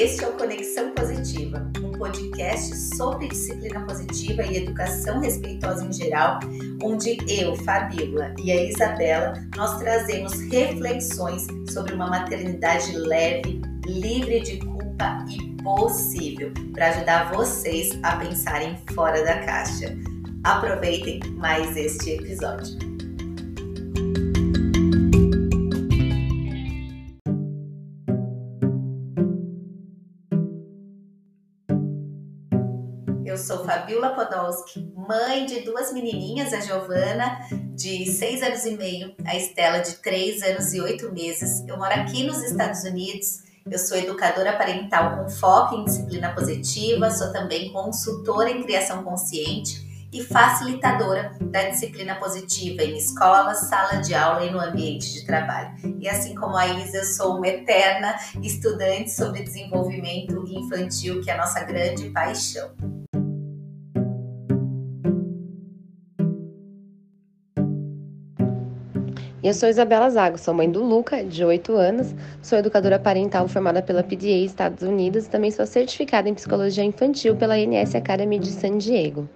Este é o Conexão Positiva, um podcast sobre disciplina positiva e educação respeitosa em geral, onde eu, Fabíola e a Isabela, nós trazemos reflexões sobre uma maternidade leve, livre de culpa e possível, para ajudar vocês a pensarem fora da caixa. Aproveitem mais este episódio. Fabiola Podolski, mãe de duas menininhas, a Giovana, de seis anos e meio, a Estela, de três anos e oito meses. Eu moro aqui nos Estados Unidos. Eu sou educadora parental com foco em disciplina positiva, sou também consultora em criação consciente e facilitadora da disciplina positiva em escola, sala de aula e no ambiente de trabalho. E assim como a Isa, eu sou uma eterna estudante sobre desenvolvimento infantil, que é a nossa grande paixão. Eu sou Isabela Zago, sou mãe do Luca, de 8 anos, sou educadora parental formada pela PDA Estados Unidos e também sou certificada em psicologia infantil pela NS Academy de San Diego.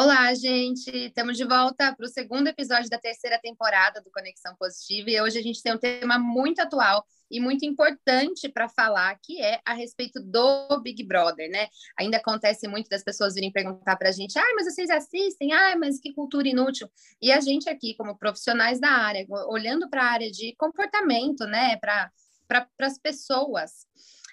Olá, gente! Estamos de volta para o segundo episódio da terceira temporada do Conexão Positiva e hoje a gente tem um tema muito atual e muito importante para falar, que é a respeito do Big Brother, né? Ainda acontece muito das pessoas virem perguntar para a gente: ah, mas vocês assistem? Ah, mas que cultura inútil! E a gente aqui, como profissionais da área, olhando para a área de comportamento, né, para pra, as pessoas,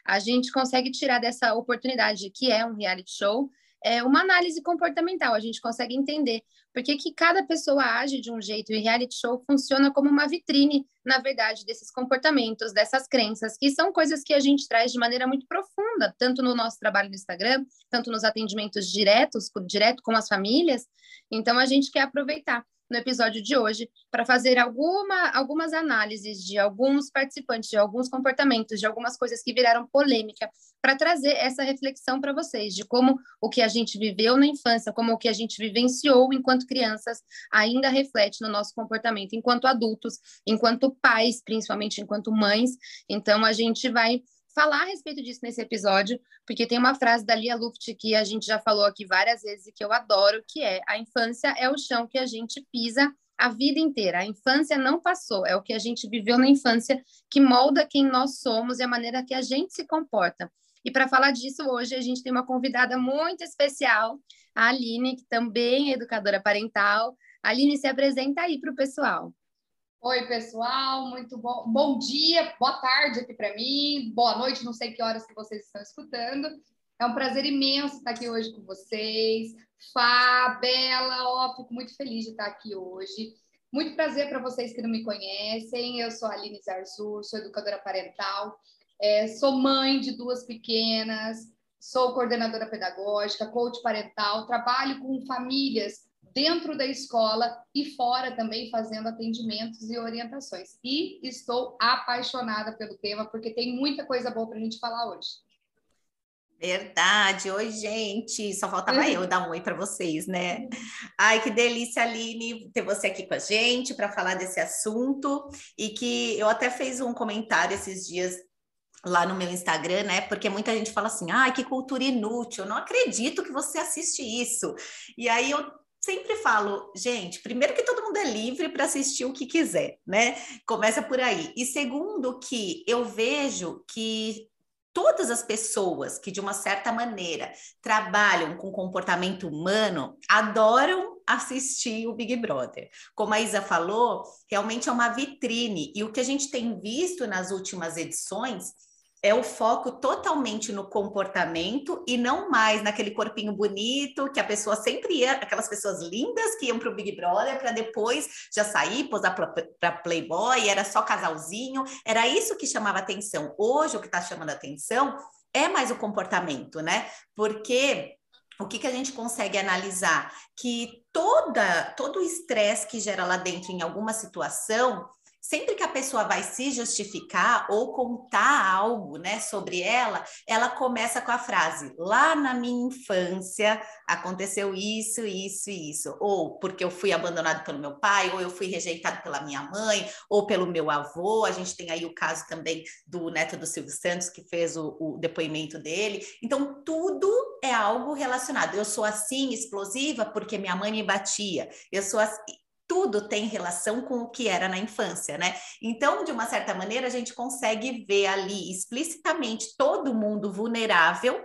a gente consegue tirar dessa oportunidade que é um reality show é uma análise comportamental, a gente consegue entender por que, que cada pessoa age de um jeito e reality show funciona como uma vitrine, na verdade, desses comportamentos, dessas crenças, que são coisas que a gente traz de maneira muito profunda, tanto no nosso trabalho no Instagram, tanto nos atendimentos diretos, direto com as famílias. Então, a gente quer aproveitar no episódio de hoje para fazer alguma, algumas análises de alguns participantes, de alguns comportamentos, de algumas coisas que viraram polêmica, para trazer essa reflexão para vocês de como o que a gente viveu na infância, como o que a gente vivenciou enquanto crianças ainda reflete no nosso comportamento enquanto adultos, enquanto pais, principalmente enquanto mães. Então a gente vai falar a respeito disso nesse episódio, porque tem uma frase da Lia Luft que a gente já falou aqui várias vezes e que eu adoro, que é a infância é o chão que a gente pisa a vida inteira. A infância não passou, é o que a gente viveu na infância que molda quem nós somos e a maneira que a gente se comporta. E para falar disso, hoje a gente tem uma convidada muito especial, a Aline, que também é educadora parental. Aline, se apresenta aí para o pessoal. Oi, pessoal, muito bom. Bom dia, boa tarde aqui para mim, boa noite, não sei que horas que vocês estão escutando. É um prazer imenso estar aqui hoje com vocês. Fá, Bela, ó, fico muito feliz de estar aqui hoje. Muito prazer para vocês que não me conhecem. Eu sou a Aline Zarzur, sou educadora parental, é, sou mãe de duas pequenas, sou coordenadora pedagógica, coach parental, trabalho com famílias dentro da escola e fora também fazendo atendimentos e orientações. E estou apaixonada pelo tema, porque tem muita coisa boa para a gente falar hoje. Verdade. Oi, gente. Só faltava uhum. eu dar um oi para vocês, né? Ai, que delícia, Aline, ter você aqui com a gente para falar desse assunto. E que eu até fiz um comentário esses dias lá no meu Instagram, né? Porque muita gente fala assim: ai, que cultura inútil, eu não acredito que você assiste isso. E aí eu sempre falo, gente, primeiro que todo mundo é livre para assistir o que quiser, né? Começa por aí. E segundo que eu vejo que todas as pessoas que de uma certa maneira trabalham com comportamento humano adoram assistir o Big Brother. Como a Isa falou, realmente é uma vitrine e o que a gente tem visto nas últimas edições é o foco totalmente no comportamento e não mais naquele corpinho bonito que a pessoa sempre ia, aquelas pessoas lindas que iam para o Big Brother para depois já sair, posar para Playboy, era só casalzinho, era isso que chamava atenção. Hoje o que está chamando atenção é mais o comportamento, né? Porque o que, que a gente consegue analisar? Que toda, todo o estresse que gera lá dentro em alguma situação sempre que a pessoa vai se justificar ou contar algo, né, sobre ela, ela começa com a frase: lá na minha infância aconteceu isso, isso e isso, ou porque eu fui abandonado pelo meu pai, ou eu fui rejeitado pela minha mãe, ou pelo meu avô. A gente tem aí o caso também do neto do Silvio Santos que fez o, o depoimento dele. Então tudo é algo relacionado. Eu sou assim explosiva porque minha mãe me batia. Eu sou assim tudo tem relação com o que era na infância, né? Então, de uma certa maneira, a gente consegue ver ali explicitamente todo mundo vulnerável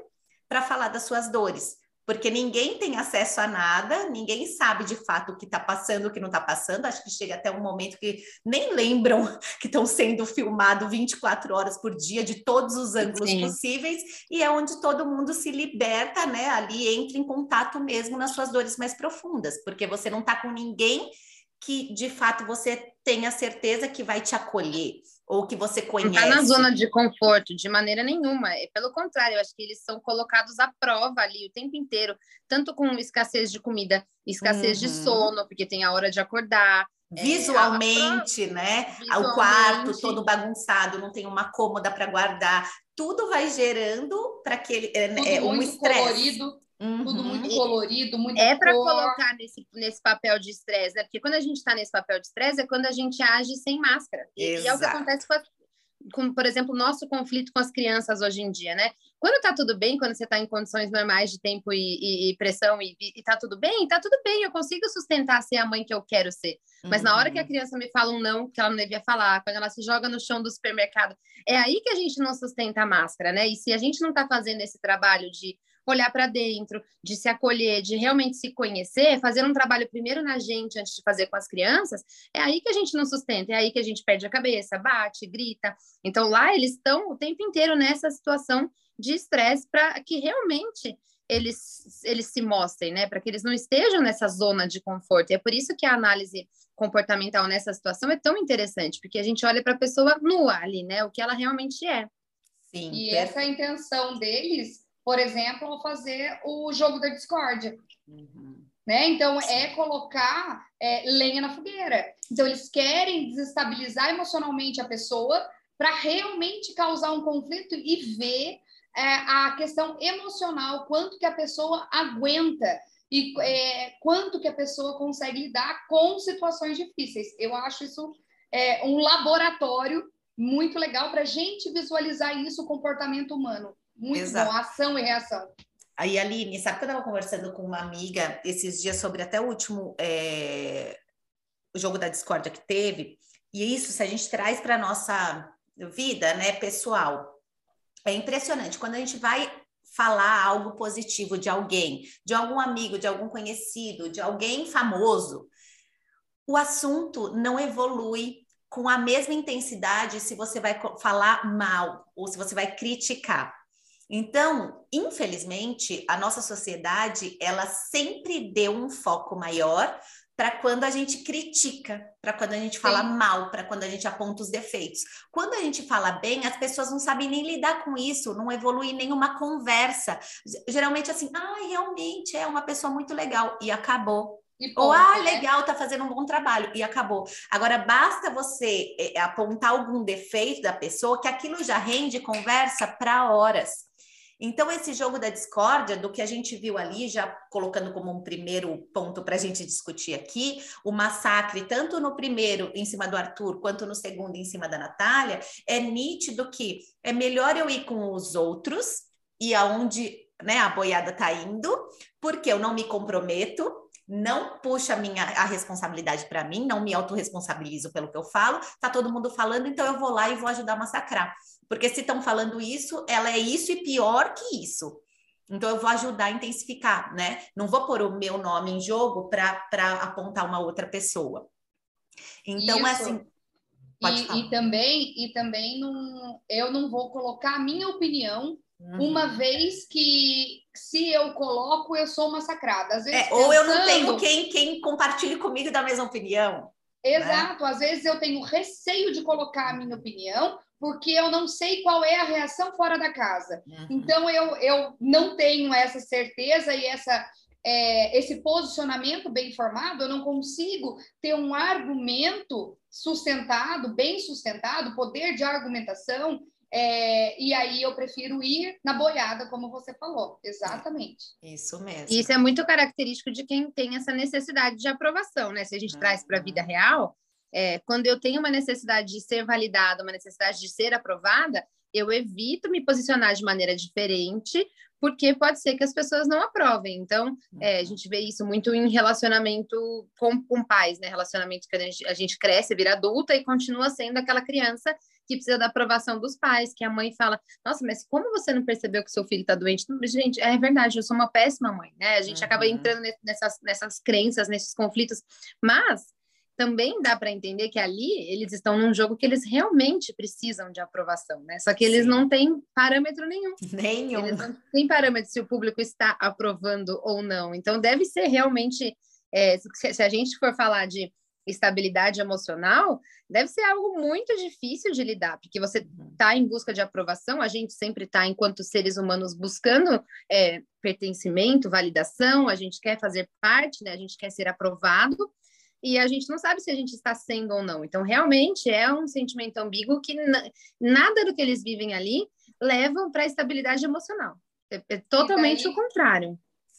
para falar das suas dores, porque ninguém tem acesso a nada, ninguém sabe de fato o que está passando, o que não está passando. Acho que chega até um momento que nem lembram que estão sendo filmados 24 horas por dia de todos os ângulos Sim. possíveis, e é onde todo mundo se liberta, né? Ali entra em contato mesmo nas suas dores mais profundas, porque você não está com ninguém que de fato você tenha certeza que vai te acolher ou que você conhece. Não está na zona de conforto de maneira nenhuma. É pelo contrário, eu acho que eles são colocados à prova ali o tempo inteiro, tanto com escassez de comida, escassez uhum. de sono, porque tem a hora de acordar. É, visualmente, é, né? Visualmente. O quarto todo bagunçado, não tem uma cômoda para guardar. Tudo vai gerando para aquele é, é um estresse. Uhum. Tudo muito colorido, muito É para colocar nesse, nesse papel de estresse, né? Porque quando a gente está nesse papel de estresse é quando a gente age sem máscara. E, e, é o que acontece com, a, com, por exemplo, o nosso conflito com as crianças hoje em dia, né? Quando tá tudo bem, quando você está em condições normais de tempo e, e, e pressão e, e, tá tudo bem, tá tudo bem, eu consigo sustentar ser a mãe que eu quero ser. Mas uhum. na hora que a uhum. criança me fala um não, que ela não devia falar, quando ela se joga no chão do supermercado, é aí que a gente não sustenta a máscara, né? E se a gente não está fazendo esse trabalho de olhar para dentro, de se acolher, de realmente se conhecer, fazer um trabalho primeiro na gente antes de fazer com as crianças, é aí que a gente não sustenta, é aí que a gente perde a cabeça, bate, grita. Então lá eles estão o tempo inteiro nessa situação de estresse para que realmente eles, eles se mostrem, né? Para que eles não estejam nessa zona de conforto. E é por isso que a análise comportamental nessa situação é tão interessante, porque a gente olha para a pessoa nua ali, né? O que ela realmente é. Sim. E essa é intenção deles por exemplo, fazer o jogo da discórdia. Uhum. Né? Então, é colocar é, lenha na fogueira. Então, eles querem desestabilizar emocionalmente a pessoa para realmente causar um conflito e ver é, a questão emocional, quanto que a pessoa aguenta e é, quanto que a pessoa consegue lidar com situações difíceis. Eu acho isso é, um laboratório muito legal para a gente visualizar isso, o comportamento humano. Muito Exato. bom, ação e reação. Aí, Aline, sabe que eu estava conversando com uma amiga esses dias sobre até o último é, o jogo da discórdia que teve, e isso, se a gente traz para a nossa vida, né, pessoal, é impressionante. Quando a gente vai falar algo positivo de alguém, de algum amigo, de algum conhecido, de alguém famoso, o assunto não evolui com a mesma intensidade se você vai falar mal ou se você vai criticar. Então, infelizmente, a nossa sociedade, ela sempre deu um foco maior para quando a gente critica, para quando a gente fala Sim. mal, para quando a gente aponta os defeitos. Quando a gente fala bem, as pessoas não sabem nem lidar com isso, não evolui nenhuma conversa. Geralmente assim, ah, realmente é uma pessoa muito legal e acabou. E Ou, ah, né? legal, tá fazendo um bom trabalho e acabou. Agora, basta você é, apontar algum defeito da pessoa que aquilo já rende conversa para horas. Então, esse jogo da discórdia, do que a gente viu ali, já colocando como um primeiro ponto para a gente discutir aqui, o massacre, tanto no primeiro em cima do Arthur, quanto no segundo em cima da Natália, é nítido que é melhor eu ir com os outros e aonde né, a boiada está indo, porque eu não me comprometo, não puxa a minha a responsabilidade para mim, não me autorresponsabilizo pelo que eu falo, tá todo mundo falando, então eu vou lá e vou ajudar a massacrar. Porque se estão falando isso, ela é isso e pior que isso. Então, eu vou ajudar a intensificar, né? Não vou pôr o meu nome em jogo para apontar uma outra pessoa. Então, é isso. assim. E, e, também, e também não, eu não vou colocar a minha opinião, uhum. uma vez que se eu coloco, eu sou massacrada. Às vezes, é, pensando... Ou eu não tenho quem, quem compartilhe comigo da mesma opinião. Exato, né? às vezes eu tenho receio de colocar a minha opinião, porque eu não sei qual é a reação fora da casa. Uhum. Então, eu, eu não tenho essa certeza e essa é, esse posicionamento bem formado, eu não consigo ter um argumento sustentado, bem sustentado, poder de argumentação, é, e aí eu prefiro ir na boiada, como você falou. Exatamente. Isso mesmo. Isso é muito característico de quem tem essa necessidade de aprovação, né? Se a gente uhum. traz para a vida real, é, quando eu tenho uma necessidade de ser validada, uma necessidade de ser aprovada, eu evito me posicionar de maneira diferente, porque pode ser que as pessoas não aprovem. Então, é, a gente vê isso muito em relacionamento com, com pais, né? Relacionamento que a gente, a gente cresce, vira adulta e continua sendo aquela criança que precisa da aprovação dos pais, que a mãe fala, nossa, mas como você não percebeu que seu filho está doente? Gente, é verdade, eu sou uma péssima mãe, né? A gente uhum. acaba entrando nessas, nessas crenças, nesses conflitos, mas também dá para entender que ali eles estão num jogo que eles realmente precisam de aprovação, né? Só que eles Sim. não têm parâmetro nenhum. Nenhum. Eles não têm parâmetro se o público está aprovando ou não. Então deve ser realmente, é, se a gente for falar de estabilidade emocional, deve ser algo muito difícil de lidar, porque você está em busca de aprovação, a gente sempre está, enquanto seres humanos, buscando é, pertencimento, validação, a gente quer fazer parte, né? A gente quer ser aprovado, e a gente não sabe se a gente está sendo ou não. Então, realmente é um sentimento ambíguo que nada do que eles vivem ali levam para a estabilidade emocional. É, é totalmente daí, o contrário.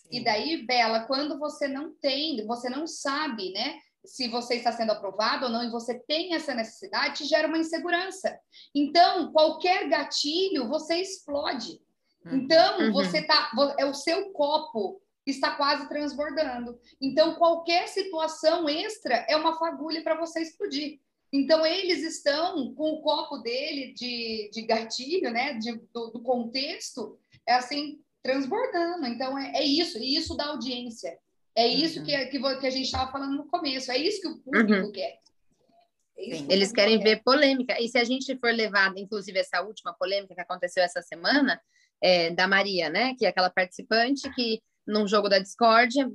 E daí, Bela, quando você não tem, você não sabe, né? Se você está sendo aprovado ou não, e você tem essa necessidade, gera uma insegurança. Então, qualquer gatilho, você explode. Uhum. Então, uhum. você tá. É o seu copo está quase transbordando. Então, qualquer situação extra é uma fagulha para você explodir. Então, eles estão com o copo dele de, de gatilho, né, de, do, do contexto, é assim, transbordando. Então, é, é isso, e isso da audiência. É isso uhum. que, que, que, a gente estava falando no começo, é isso que o público uhum. quer. É que Eles querem quer. ver polêmica. E se a gente for levar, inclusive, essa última polêmica que aconteceu essa semana, é, da Maria, né? Que é aquela participante que num jogo da discórdia,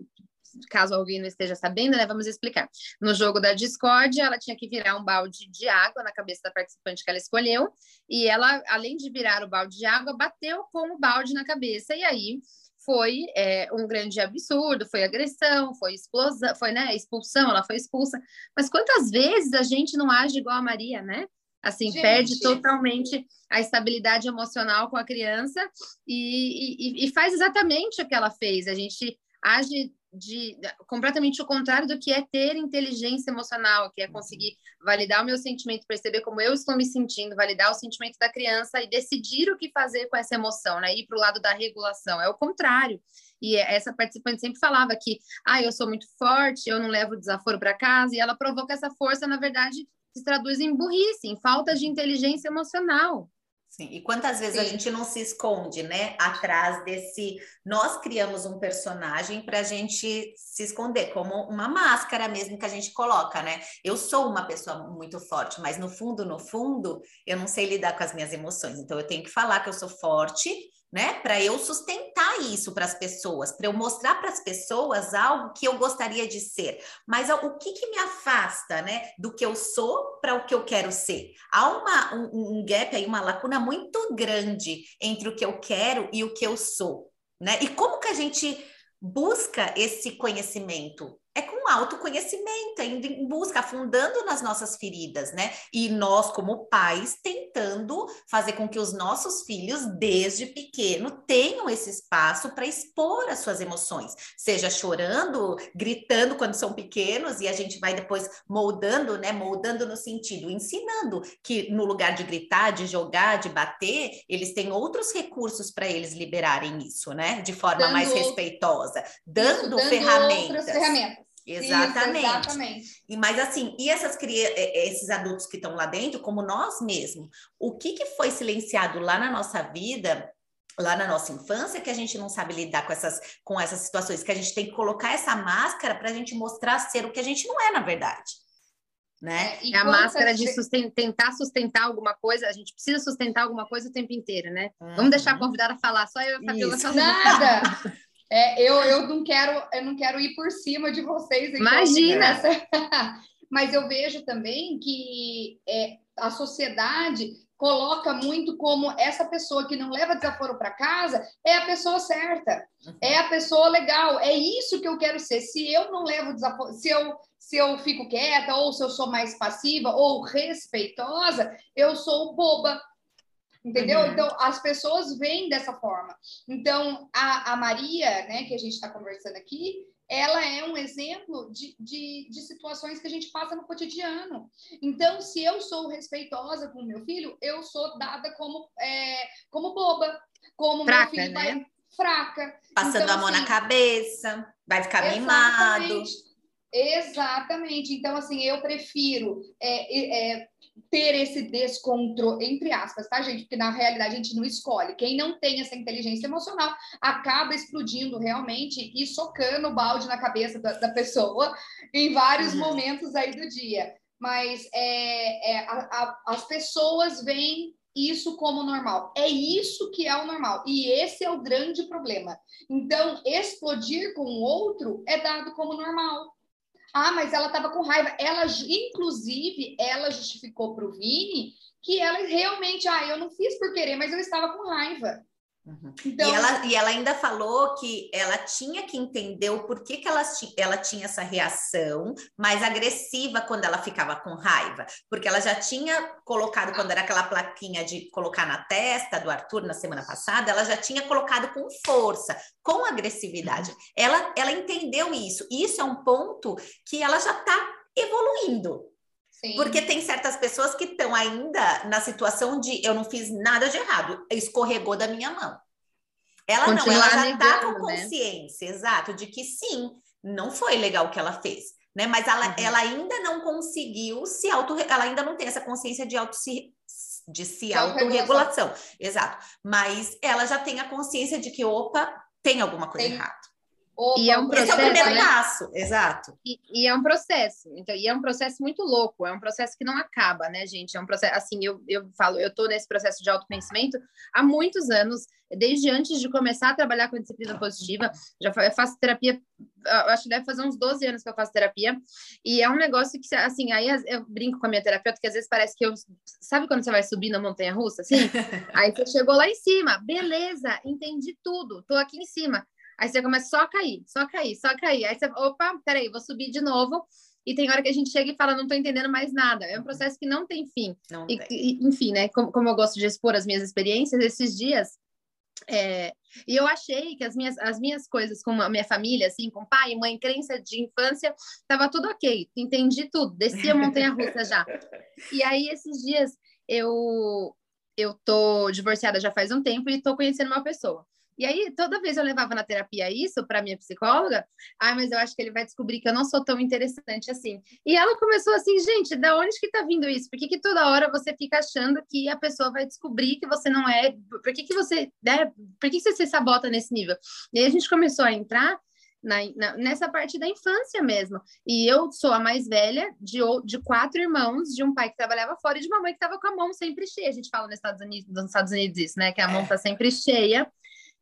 caso alguém não esteja sabendo, né, vamos explicar. No jogo da discórdia, ela tinha que virar um balde de água na cabeça da participante que ela escolheu, e ela, além de virar o balde de água, bateu com o balde na cabeça, e aí foi é, um grande absurdo, foi agressão, foi explosão, foi né, expulsão, ela foi expulsa. Mas quantas vezes a gente não age igual a Maria, né? Assim, Gente. perde totalmente a estabilidade emocional com a criança e, e, e, faz exatamente o que ela fez. A gente age de completamente o contrário do que é ter inteligência emocional, que é conseguir validar o meu sentimento, perceber como eu estou me sentindo, validar o sentimento da criança e decidir o que fazer com essa emoção, né? Ir para o lado da regulação. É o contrário. E essa participante sempre falava que, ah, eu sou muito forte, eu não levo desaforo para casa, e ela provou que essa força, na verdade, se traduz em burrice, em falta de inteligência emocional. Sim, e quantas vezes Sim. a gente não se esconde, né, atrás desse. Nós criamos um personagem para a gente se esconder, como uma máscara mesmo que a gente coloca, né? Eu sou uma pessoa muito forte, mas no fundo, no fundo, eu não sei lidar com as minhas emoções. Então, eu tenho que falar que eu sou forte, né? Para eu sustentar isso para as pessoas, para eu mostrar para as pessoas algo que eu gostaria de ser. Mas o que, que me afasta, né, do que eu sou para o que eu quero ser? Há uma, um, um gap aí, uma lacuna muito grande entre o que eu quero e o que eu sou, né? E como que a gente busca esse conhecimento? É com autoconhecimento, indo em busca, afundando nas nossas feridas, né? E nós, como pais, tentando fazer com que os nossos filhos, desde pequeno, tenham esse espaço para expor as suas emoções, seja chorando, gritando quando são pequenos, e a gente vai depois moldando, né? Moldando no sentido, ensinando que no lugar de gritar, de jogar, de bater, eles têm outros recursos para eles liberarem isso, né? De forma dando, mais respeitosa, dando, isso, dando ferramentas. ferramentas. Exatamente. Isso, exatamente. E mas assim, e essas esses adultos que estão lá dentro, como nós mesmos, o que, que foi silenciado lá na nossa vida lá na nossa infância que a gente não sabe lidar com essas, com essas situações, que a gente tem que colocar essa máscara para a gente mostrar ser o que a gente não é, na verdade. Né? É, é a máscara de susten tentar sustentar alguma coisa, a gente precisa sustentar alguma coisa o tempo inteiro, né? Uhum. Vamos deixar a convidada falar, só eu e a Fabiola Nada! É, eu, eu não quero eu não quero ir por cima de vocês. Então, Imagina! Mas eu vejo também que é, a sociedade coloca muito como essa pessoa que não leva desaforo para casa é a pessoa certa, é a pessoa legal, é isso que eu quero ser. Se eu não levo desaforo, se eu se eu fico quieta ou se eu sou mais passiva ou respeitosa, eu sou boba. Entendeu? Uhum. Então, as pessoas veem dessa forma. Então, a, a Maria, né, que a gente está conversando aqui, ela é um exemplo de, de, de, situações que a gente passa no cotidiano. Então, se eu sou respeitosa com o meu filho, eu sou dada como, é, como boba, como fraca, meu filho né? vai fraca. Passando então, a mão assim, na cabeça, vai ficar mimado. Exatamente. Então, assim, eu prefiro é, é, ter esse descontrole, entre aspas, tá, gente? Porque na realidade a gente não escolhe. Quem não tem essa inteligência emocional acaba explodindo realmente e socando o balde na cabeça da, da pessoa em vários uhum. momentos aí do dia. Mas é, é a, a, as pessoas veem isso como normal. É isso que é o normal. E esse é o grande problema. Então, explodir com o outro é dado como normal. Ah, mas ela estava com raiva. Ela, inclusive, ela justificou para o Vini que ela realmente, ah, eu não fiz por querer, mas eu estava com raiva. Uhum. Então, e, ela, e ela ainda falou que ela tinha que entender o porquê que ela, ela tinha essa reação mais agressiva quando ela ficava com raiva. Porque ela já tinha colocado, quando era aquela plaquinha de colocar na testa do Arthur na semana passada, ela já tinha colocado com força, com agressividade. Uhum. Ela, ela entendeu isso. E isso é um ponto que ela já está evoluindo. Sim. Porque tem certas pessoas que estão ainda na situação de eu não fiz nada de errado, escorregou da minha mão. Ela Continuar não, ela já está com né? consciência, né? exato, de que sim, não foi legal o que ela fez, né? Mas ela, uhum. ela ainda não conseguiu se auto, ela ainda não tem essa consciência de auto se de se autorregulação. Exato. Mas ela já tem a consciência de que, opa, tem alguma coisa tem, errada. Opa, e é um processo, esse é o primeiro né? passo, exato. E, e, é um processo, então, e é um processo muito louco, é um processo que não acaba, né, gente? É um processo, assim, eu, eu falo, eu tô nesse processo de autoconhecimento há muitos anos, desde antes de começar a trabalhar com a disciplina positiva, já faço terapia, acho que deve fazer uns 12 anos que eu faço terapia, e é um negócio que, assim, aí eu brinco com a minha terapeuta, que às vezes parece que eu, sabe quando você vai subir na montanha-russa, assim? aí você chegou lá em cima, beleza, entendi tudo, tô aqui em cima, Aí você começa só a cair, só a cair, só a cair. Aí você, opa, peraí, vou subir de novo. E tem hora que a gente chega e fala, não tô entendendo mais nada. É um processo que não tem fim. Não e, tem. E, enfim, né? Como, como, eu gosto de expor as minhas experiências, esses dias. É, e eu achei que as minhas, as minhas coisas com a minha família, assim, com pai, mãe, crença de infância, tava tudo ok. Entendi tudo, desci a montanha-russa já. E aí, esses dias, eu, eu tô divorciada já faz um tempo e tô conhecendo uma pessoa. E aí, toda vez eu levava na terapia isso para minha psicóloga, ah, mas eu acho que ele vai descobrir que eu não sou tão interessante assim. E ela começou assim, gente, da onde que tá vindo isso? Por que, que toda hora você fica achando que a pessoa vai descobrir que você não é? Por que, que você, né? Por que, que você se sabota nesse nível? E aí a gente começou a entrar na, na, nessa parte da infância mesmo. E eu sou a mais velha de, de quatro irmãos, de um pai que trabalhava fora e de uma mãe que estava com a mão sempre cheia. A gente fala nos Estados Unidos, nos Estados Unidos isso, né? Que a mão está é. sempre cheia.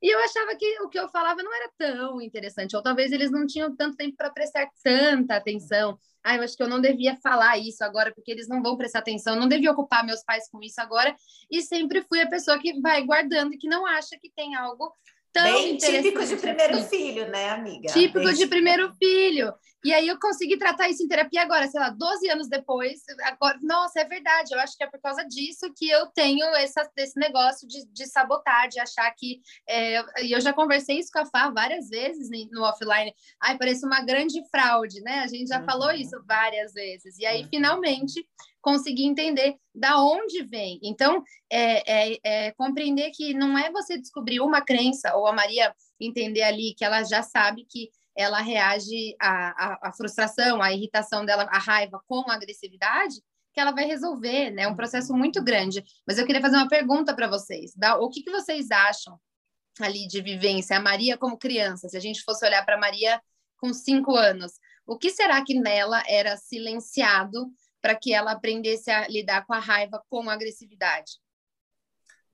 E eu achava que o que eu falava não era tão interessante, ou talvez eles não tinham tanto tempo para prestar tanta atenção. Ah, eu acho que eu não devia falar isso agora, porque eles não vão prestar atenção, não devia ocupar meus pais com isso agora. E sempre fui a pessoa que vai guardando e que não acha que tem algo tão Bem típico de primeiro assim. filho, né, amiga? Típico Bem de primeiro filho. E aí eu consegui tratar isso em terapia agora, sei lá, 12 anos depois. Agora, nossa, é verdade. Eu acho que é por causa disso que eu tenho essa, esse negócio de, de sabotar, de achar que. É, e eu já conversei isso com a Fá várias vezes no offline. Ai, parece uma grande fraude, né? A gente já uhum. falou isso várias vezes. E aí, uhum. finalmente, consegui entender da onde vem. Então, é, é, é, compreender que não é você descobrir uma crença, ou a Maria entender ali que ela já sabe que ela reage à, à, à frustração, à irritação dela, à raiva com agressividade, que ela vai resolver, né? É um processo muito grande. Mas eu queria fazer uma pergunta para vocês. Da, o que, que vocês acham ali de vivência? A Maria como criança, se a gente fosse olhar para Maria com cinco anos, o que será que nela era silenciado para que ela aprendesse a lidar com a raiva com a agressividade?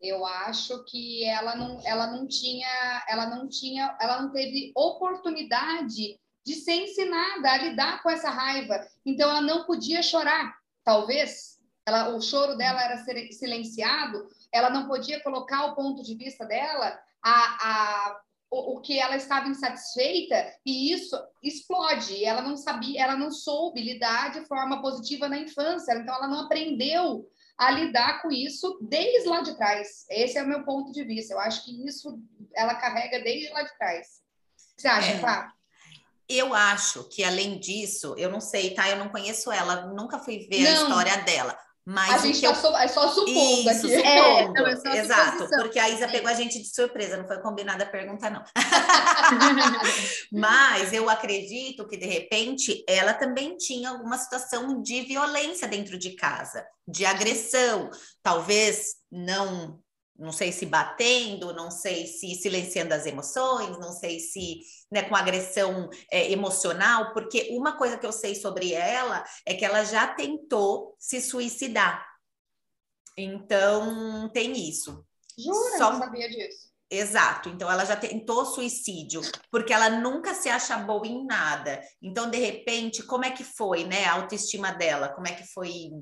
Eu acho que ela não, ela não tinha, ela não tinha, ela não teve oportunidade de ser ensinada a lidar com essa raiva. Então ela não podia chorar, talvez. ela, o choro dela era silenciado, ela não podia colocar o ponto de vista dela, a, a, o, o que ela estava insatisfeita, e isso explode. Ela não sabia, ela não soube lidar de forma positiva na infância, então ela não aprendeu a lidar com isso desde lá de trás. Esse é o meu ponto de vista. Eu acho que isso ela carrega desde lá de trás. O que você acha, é. Eu acho que, além disso, eu não sei, tá? Eu não conheço ela, nunca fui ver não. a história dela. Mas a gente está eu... é só supondo Isso, aqui. É, supondo. É, é Exato, porque a Isa pegou a gente de surpresa, não foi combinada a pergunta, não. Mas eu acredito que, de repente, ela também tinha alguma situação de violência dentro de casa, de agressão. Talvez não não sei se batendo, não sei se silenciando as emoções, não sei se né, com agressão é, emocional, porque uma coisa que eu sei sobre ela é que ela já tentou se suicidar. Então, tem isso. Jura? Só... Não sabia disso. Exato, então ela já tentou suicídio, porque ela nunca se acha boa em nada. Então, de repente, como é que foi, né, a autoestima dela? Como é que foi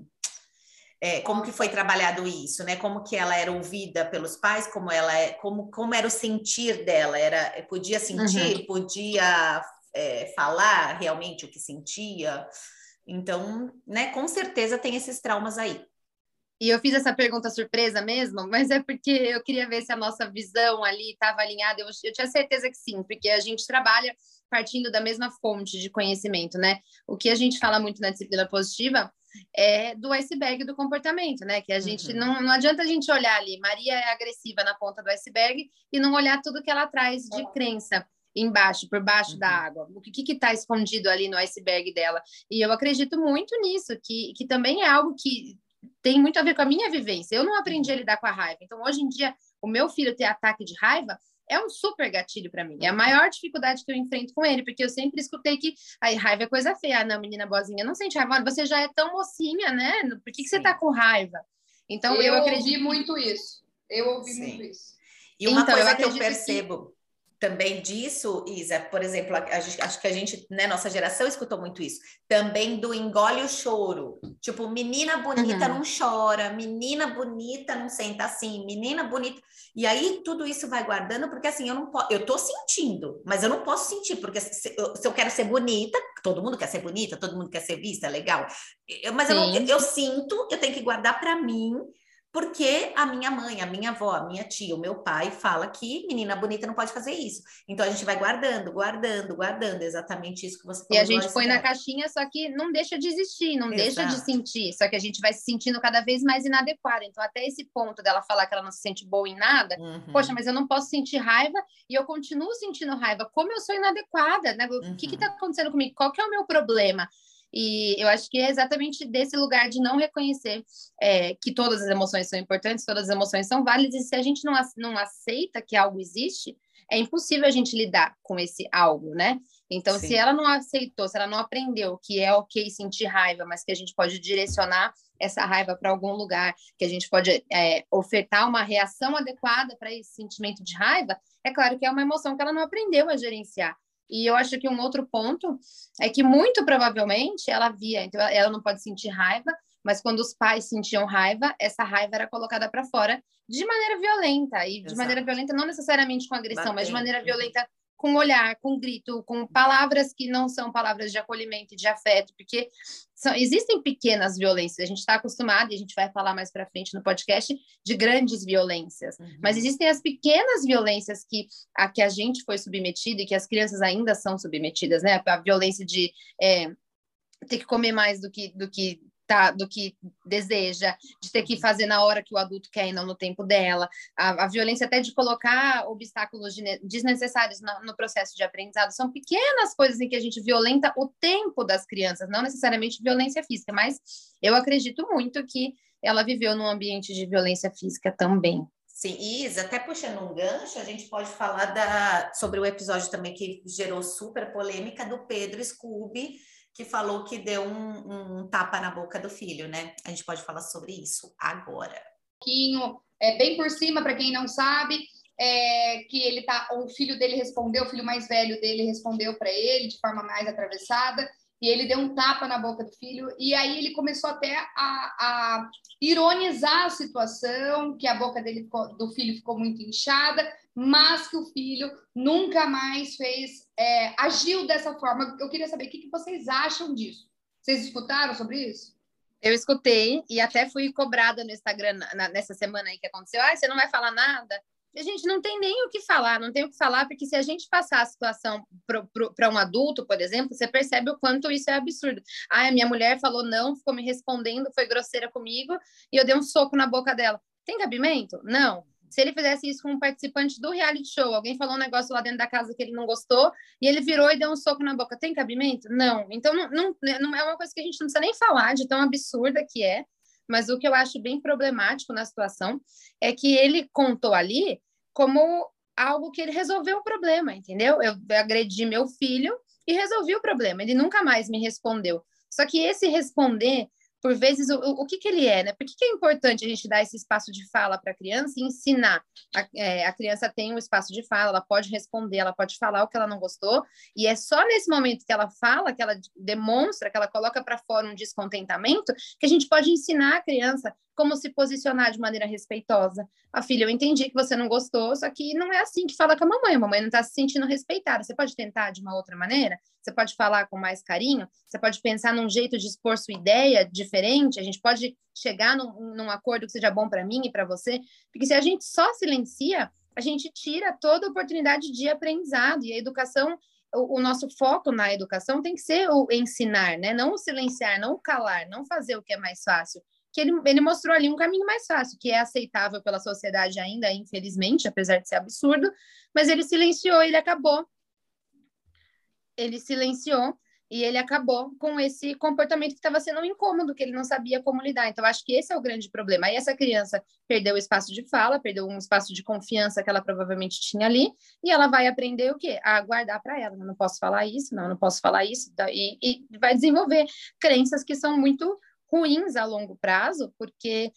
é, como que foi trabalhado isso, né? Como que ela era ouvida pelos pais, como ela é, como, como era o sentir dela, era podia sentir, uhum. podia é, falar realmente o que sentia. Então, né? Com certeza tem esses traumas aí. E eu fiz essa pergunta surpresa mesmo, mas é porque eu queria ver se a nossa visão ali estava alinhada. Eu, eu tinha certeza que sim, porque a gente trabalha partindo da mesma fonte de conhecimento, né? O que a gente fala muito na disciplina positiva é do iceberg do comportamento, né? Que a gente uhum. não, não adianta a gente olhar ali, Maria é agressiva na ponta do iceberg e não olhar tudo que ela traz de uhum. crença embaixo, por baixo uhum. da água. O que está escondido ali no iceberg dela? E eu acredito muito nisso, que, que também é algo que tem muito a ver com a minha vivência. Eu não aprendi a lidar com a raiva. Então, hoje em dia, o meu filho ter ataque de raiva é um super gatilho para mim. É a maior dificuldade que eu enfrento com ele, porque eu sempre escutei que a raiva é coisa feia. Ah, não, menina boazinha, não sente raiva. Você já é tão mocinha, né? Por que, que você tá com raiva? Então, eu, eu acredito... ouvi muito isso. Eu ouvi Sim. muito isso. E uma então, coisa que eu percebo também disso, Isa, por exemplo, gente, acho que a gente, né, nossa geração escutou muito isso, também do engole o choro. Tipo, menina bonita uhum. não chora, menina bonita não senta assim, menina bonita. E aí tudo isso vai guardando, porque assim, eu não posso, eu tô sentindo, mas eu não posso sentir, porque se, eu, se eu quero ser bonita, todo mundo quer ser bonita, todo mundo quer ser vista, legal. Eu, mas eu, não, eu, eu sinto, eu tenho que guardar para mim porque a minha mãe, a minha avó, a minha tia, o meu pai fala que menina bonita não pode fazer isso. Então a gente vai guardando, guardando, guardando, exatamente isso que você falou. E a gente põe na caixinha, só que não deixa de existir, não Exato. deixa de sentir, só que a gente vai se sentindo cada vez mais inadequada. Então até esse ponto dela falar que ela não se sente boa em nada, uhum. poxa, mas eu não posso sentir raiva e eu continuo sentindo raiva. Como eu sou inadequada, né? O uhum. que está acontecendo comigo? Qual que é o meu problema? E eu acho que é exatamente desse lugar de não reconhecer é, que todas as emoções são importantes, todas as emoções são válidas, e se a gente não, não aceita que algo existe, é impossível a gente lidar com esse algo, né? Então, Sim. se ela não aceitou, se ela não aprendeu que é ok sentir raiva, mas que a gente pode direcionar essa raiva para algum lugar, que a gente pode é, ofertar uma reação adequada para esse sentimento de raiva, é claro que é uma emoção que ela não aprendeu a gerenciar. E eu acho que um outro ponto é que muito provavelmente ela via, então ela não pode sentir raiva, mas quando os pais sentiam raiva, essa raiva era colocada para fora de maneira violenta e Exato. de maneira violenta não necessariamente com agressão, Batendo. mas de maneira violenta com olhar, com grito, com palavras que não são palavras de acolhimento e de afeto, porque são, existem pequenas violências. A gente está acostumado, e a gente vai falar mais para frente no podcast, de grandes violências. Uhum. Mas existem as pequenas violências que a que a gente foi submetido e que as crianças ainda são submetidas, né? A violência de é, ter que comer mais do que, do que tá, do que deseja, de ter que uhum. fazer na hora que o adulto quer e não no tempo dela, a, a violência até de colocar obstáculos desnecessários no, no, processo de aprendizado, são pequenas coisas em que a gente violenta o tempo das crianças, não necessariamente violência física, mas eu acredito muito que ela viveu num ambiente de violência física também. Sim, Isa, até puxando um gancho, a gente pode falar da, sobre o episódio também que gerou super polêmica do Pedro Scooby, que falou que deu um, um tapa na boca do filho, né? A gente pode falar sobre isso agora. Um pouquinho, é, bem por cima, para quem não sabe, é, que ele tá, o filho dele respondeu, o filho mais velho dele respondeu para ele de forma mais atravessada, e ele deu um tapa na boca do filho, e aí ele começou até a, a ironizar a situação, que a boca dele ficou, do filho ficou muito inchada, mas que o filho nunca mais fez, é, agiu dessa forma. Eu queria saber o que, que vocês acham disso. Vocês escutaram sobre isso? Eu escutei e até fui cobrada no Instagram na, nessa semana aí que aconteceu. Ah, você não vai falar nada? A gente não tem nem o que falar, não tem o que falar, porque se a gente passar a situação para um adulto, por exemplo, você percebe o quanto isso é absurdo. Ah, minha mulher falou não, ficou me respondendo, foi grosseira comigo, e eu dei um soco na boca dela. Tem cabimento? Não. Se ele fizesse isso com um participante do reality show, alguém falou um negócio lá dentro da casa que ele não gostou, e ele virou e deu um soco na boca, tem cabimento? Não. Então, não, não, não é uma coisa que a gente não precisa nem falar de tão absurda que é, mas o que eu acho bem problemático na situação é que ele contou ali como algo que ele resolveu o problema, entendeu? Eu agredi meu filho e resolvi o problema. Ele nunca mais me respondeu. Só que esse responder por vezes, o, o que, que ele é, né? Por que, que é importante a gente dar esse espaço de fala para a criança e ensinar? A, é, a, criança tem um espaço de fala, ela pode responder, ela pode falar o que ela não gostou, e é só nesse momento que ela fala, que ela demonstra, que ela coloca para fora um descontentamento, que a gente pode ensinar a criança como se posicionar de maneira respeitosa. A filha, eu entendi que você não gostou, só que não é assim que fala com a mamãe. A mamãe não está se sentindo respeitada. Você pode tentar de uma outra maneira? Você pode falar com mais carinho? Você pode pensar num jeito de expor sua ideia diferente? A gente pode chegar num, num acordo que seja bom para mim e para você? Porque se a gente só silencia, a gente tira toda oportunidade de aprendizado. E a educação o, nosso foco na educação tem que ser o ensinar, né? Não o silenciar, não o calar, não fazer o que é mais fácil que ele, ele mostrou ali um caminho mais fácil, que é aceitável pela sociedade ainda, infelizmente, apesar de ser absurdo, mas ele silenciou, ele acabou. Ele silenciou e ele acabou com esse comportamento que estava sendo um incômodo, que ele não sabia como lidar. Então, acho que esse é o grande problema. Aí essa criança perdeu o espaço de fala, perdeu um espaço de confiança que ela provavelmente tinha ali, e ela vai aprender o quê? A guardar para ela. Não posso falar isso, não, não posso falar isso, e, e vai desenvolver crenças que são muito ruins a longo prazo, porque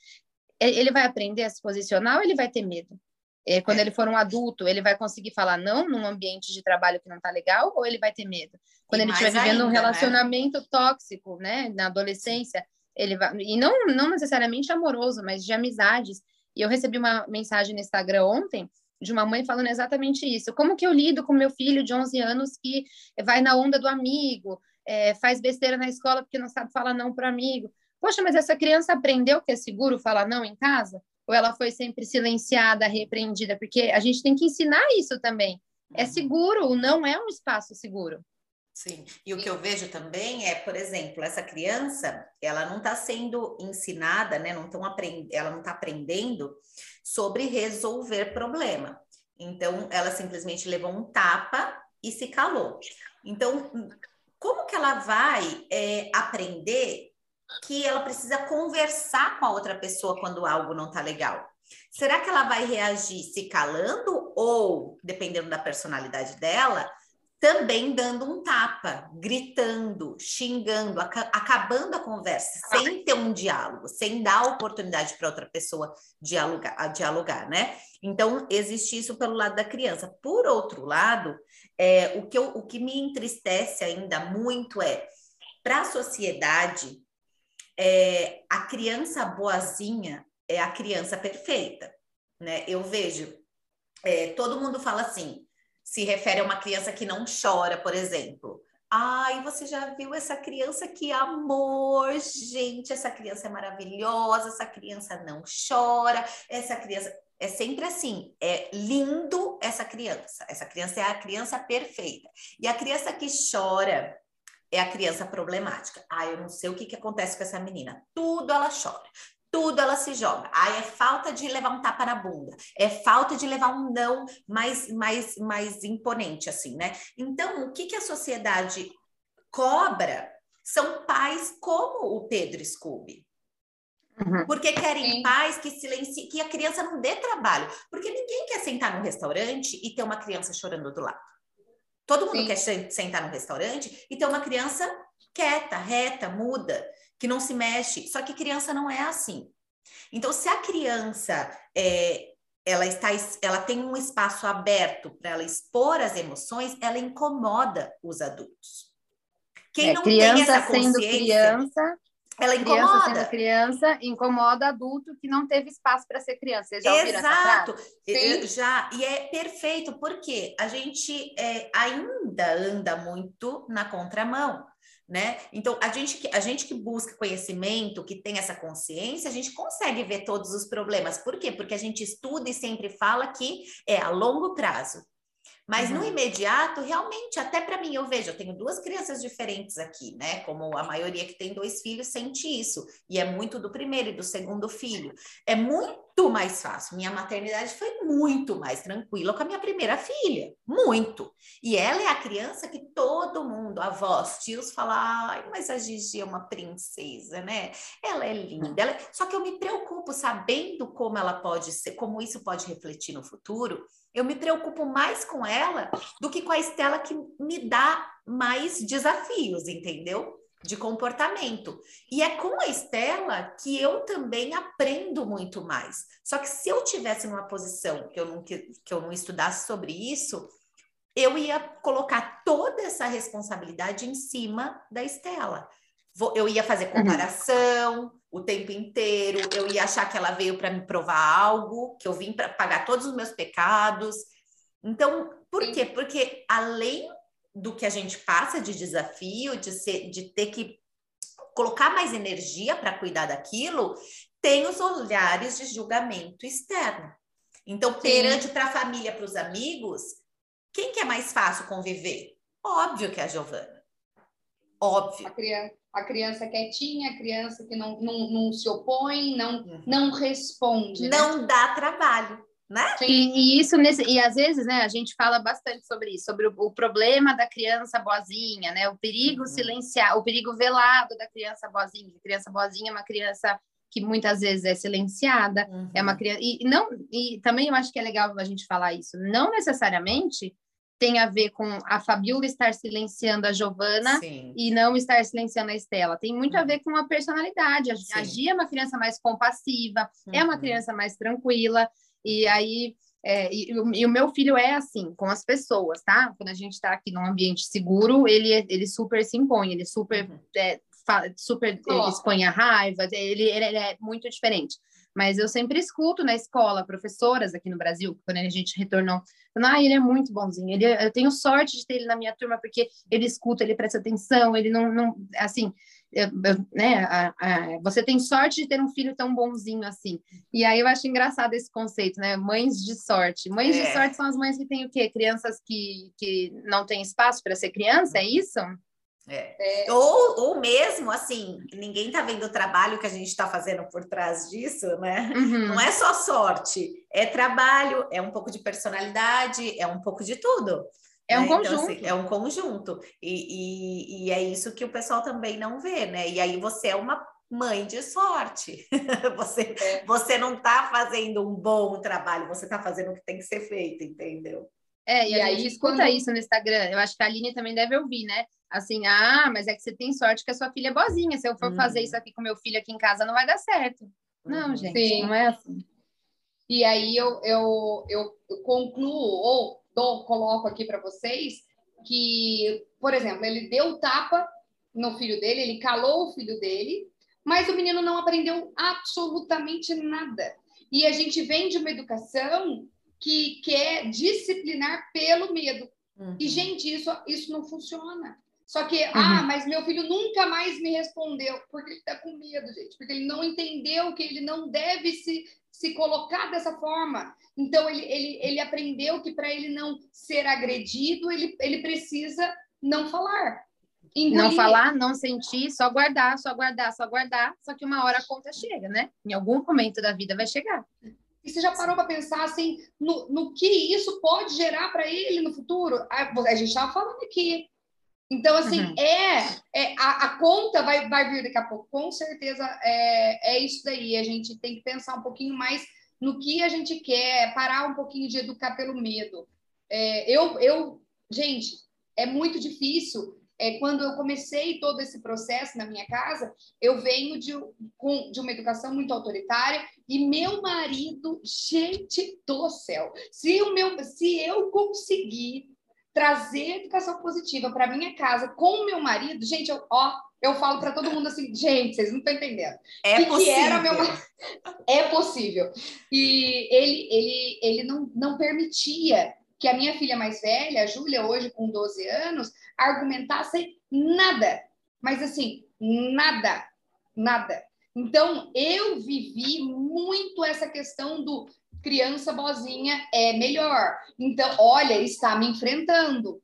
ele vai aprender a se posicionar ou ele vai ter medo? É, quando é. ele for um adulto, ele vai conseguir falar não num ambiente de trabalho que não está legal ou ele vai ter medo? Quando e ele estiver vivendo ainda, um né? relacionamento né? tóxico, né, na adolescência, ele vai e não não necessariamente amoroso, mas de amizades. E eu recebi uma mensagem no Instagram ontem de uma mãe falando exatamente isso. Como que eu lido com meu filho de 11 anos que vai na onda do amigo, é, faz besteira na escola porque não sabe falar não para amigo? Poxa, mas essa criança aprendeu que é seguro falar não em casa? Ou ela foi sempre silenciada, repreendida? Porque a gente tem que ensinar isso também. É uhum. seguro, o não é um espaço seguro. Sim, e o que eu vejo também é, por exemplo, essa criança, ela não está sendo ensinada, né? Não tão aprend... Ela não está aprendendo sobre resolver problema. Então, ela simplesmente levou um tapa e se calou. Então, como que ela vai é, aprender que ela precisa conversar com a outra pessoa quando algo não está legal. Será que ela vai reagir se calando ou, dependendo da personalidade dela, também dando um tapa, gritando, xingando, ac acabando a conversa, sem ter um diálogo, sem dar oportunidade para outra pessoa dialogar, dialogar, né? Então, existe isso pelo lado da criança. Por outro lado, é, o, que eu, o que me entristece ainda muito é, para a sociedade, é, a criança boazinha é a criança perfeita, né? Eu vejo, é, todo mundo fala assim, se refere a uma criança que não chora, por exemplo. Ai, você já viu essa criança? Que amor, gente! Essa criança é maravilhosa, essa criança não chora, essa criança. É sempre assim, é lindo essa criança. Essa criança é a criança perfeita. E a criança que chora, é a criança problemática. Ah, eu não sei o que, que acontece com essa menina. Tudo ela chora, tudo ela se joga. Ah, é falta de levar um tapa na bunda, é falta de levar um não mais, mais, mais imponente, assim, né? Então, o que, que a sociedade cobra são pais como o Pedro Scooby. Uhum. Porque querem Sim. pais que silenciem, que a criança não dê trabalho. Porque ninguém quer sentar num restaurante e ter uma criança chorando do lado. Todo mundo Sim. quer sentar no restaurante e ter uma criança quieta, reta, muda, que não se mexe. Só que criança não é assim. Então, se a criança é, ela está, ela tem um espaço aberto para ela expor as emoções, ela incomoda os adultos. Quem é, não criança tem essa consciência, sendo criança, ela incomoda. Criança sendo criança incomoda adulto que não teve espaço para ser criança. Vocês já Exato. Já e é perfeito porque a gente é, ainda anda muito na contramão. Né? Então, a gente, a gente que busca conhecimento, que tem essa consciência, a gente consegue ver todos os problemas. Por quê? Porque a gente estuda e sempre fala que é a longo prazo. Mas uhum. no imediato, realmente, até para mim, eu vejo, eu tenho duas crianças diferentes aqui, né? Como a maioria que tem dois filhos sente isso, e é muito do primeiro e do segundo filho. É muito mais fácil. Minha maternidade foi muito mais tranquila com a minha primeira filha, muito. E ela é a criança que todo mundo, avós, tios, fala, ai, mas a Gigi é uma princesa, né? Ela é linda. Ela... É, só que eu me preocupo sabendo como ela pode ser, como isso pode refletir no futuro eu me preocupo mais com ela do que com a Estela que me dá mais desafios, entendeu? De comportamento. E é com a Estela que eu também aprendo muito mais. Só que se eu tivesse numa posição que eu não, que, que eu não estudasse sobre isso, eu ia colocar toda essa responsabilidade em cima da Estela. Eu ia fazer uhum. comparação, uhum o tempo inteiro, eu ia achar que ela veio para me provar algo, que eu vim para pagar todos os meus pecados. Então, por Sim. quê? Porque além do que a gente passa de desafio, de, ser, de ter que colocar mais energia para cuidar daquilo, tem os olhares de julgamento externo. Então, perante para a família, para os amigos, quem que é mais fácil conviver? Óbvio que é a Giovana. Óbvio. A criança a criança quietinha, a criança que não, não, não se opõe, não, uhum. não responde. Né? Não né? dá trabalho. Né? E, e, isso nesse, e às vezes, né, a gente fala bastante sobre isso, sobre o, o problema da criança boazinha, né? O perigo uhum. silenciar, o perigo velado da criança boazinha. A criança boazinha é uma criança que muitas vezes é silenciada, uhum. é uma uhum. criança e não e também eu acho que é legal a gente falar isso. Não necessariamente tem a ver com a Fabiola estar silenciando a Giovana Sim. e não estar silenciando a Estela. Tem muito a ver com a personalidade. A, a Gia é uma criança mais compassiva, uhum. é uma uhum. criança mais tranquila, e aí. É, e, e, o meu filho é assim, com as pessoas, tá? Quando a gente está aqui num ambiente seguro, ele, ele super se impõe, ele super, uhum. é, super ele expõe a raiva, ele, ele é muito diferente. Mas eu sempre escuto na escola professoras aqui no Brasil, quando a gente retornou, falando, ah, ele é muito bonzinho, ele, eu tenho sorte de ter ele na minha turma porque ele escuta, ele presta atenção, ele não, não assim, eu, eu, né, a, a, você tem sorte de ter um filho tão bonzinho assim. E aí eu acho engraçado esse conceito, né? Mães de sorte. Mães é. de sorte são as mães que têm o quê? Crianças que, que não têm espaço para ser criança, é isso? É. É. Ou, ou mesmo assim, ninguém está vendo o trabalho que a gente está fazendo por trás disso, né? Uhum. Não é só sorte, é trabalho, é um pouco de personalidade, é um pouco de tudo. É um né? conjunto. Então, assim, é um conjunto. E, e, e, é isso que o pessoal também não vê, né? E aí você é uma mãe de sorte. você, é. você não está fazendo um bom trabalho, você está fazendo o que tem que ser feito, entendeu? É, e, e a aí, gente escuta quando... isso no Instagram. Eu acho que a Aline também deve ouvir, né? Assim, ah, mas é que você tem sorte que a sua filha é boazinha. Se eu for uhum. fazer isso aqui com meu filho aqui em casa, não vai dar certo. Não, uhum. gente, Sim. não é assim. E aí eu, eu, eu, eu concluo, ou dou, coloco aqui para vocês, que, por exemplo, ele deu tapa no filho dele, ele calou o filho dele, mas o menino não aprendeu absolutamente nada. E a gente vem de uma educação que quer disciplinar pelo medo. Uhum. E, gente, isso, isso não funciona. Só que, uhum. ah, mas meu filho nunca mais me respondeu, porque ele está com medo, gente, porque ele não entendeu que ele não deve se, se colocar dessa forma. Então, ele, ele, ele aprendeu que para ele não ser agredido, ele, ele precisa não falar. Engolir. Não falar, não sentir, só guardar, só guardar, só guardar. Só que uma hora a conta chega, né? Em algum momento da vida vai chegar. E você já parou para pensar assim no, no que isso pode gerar para ele no futuro? A, a gente estava falando aqui. Então, assim, uhum. é, é a, a, conta vai, vai vir daqui a pouco. Com certeza é, é isso daí. A gente tem que pensar um pouquinho mais no que a gente quer, parar um pouquinho de educar pelo medo. É, eu, eu, gente, é muito difícil é, quando eu comecei todo esse processo na minha casa, eu venho de, de uma educação muito autoritária e meu marido, gente do céu, se, o meu, se eu conseguir trazer educação positiva para minha casa com o meu marido, gente, eu, ó, eu falo para todo mundo assim, gente, vocês não estão entendendo. É que possível. Que era meu... é possível. E ele, ele, ele não, não permitia que a minha filha mais velha, a Júlia, hoje com 12 anos, argumentasse nada. Mas assim, nada, nada. Então, eu vivi muito essa questão do criança bozinha é melhor. Então, olha, está me enfrentando.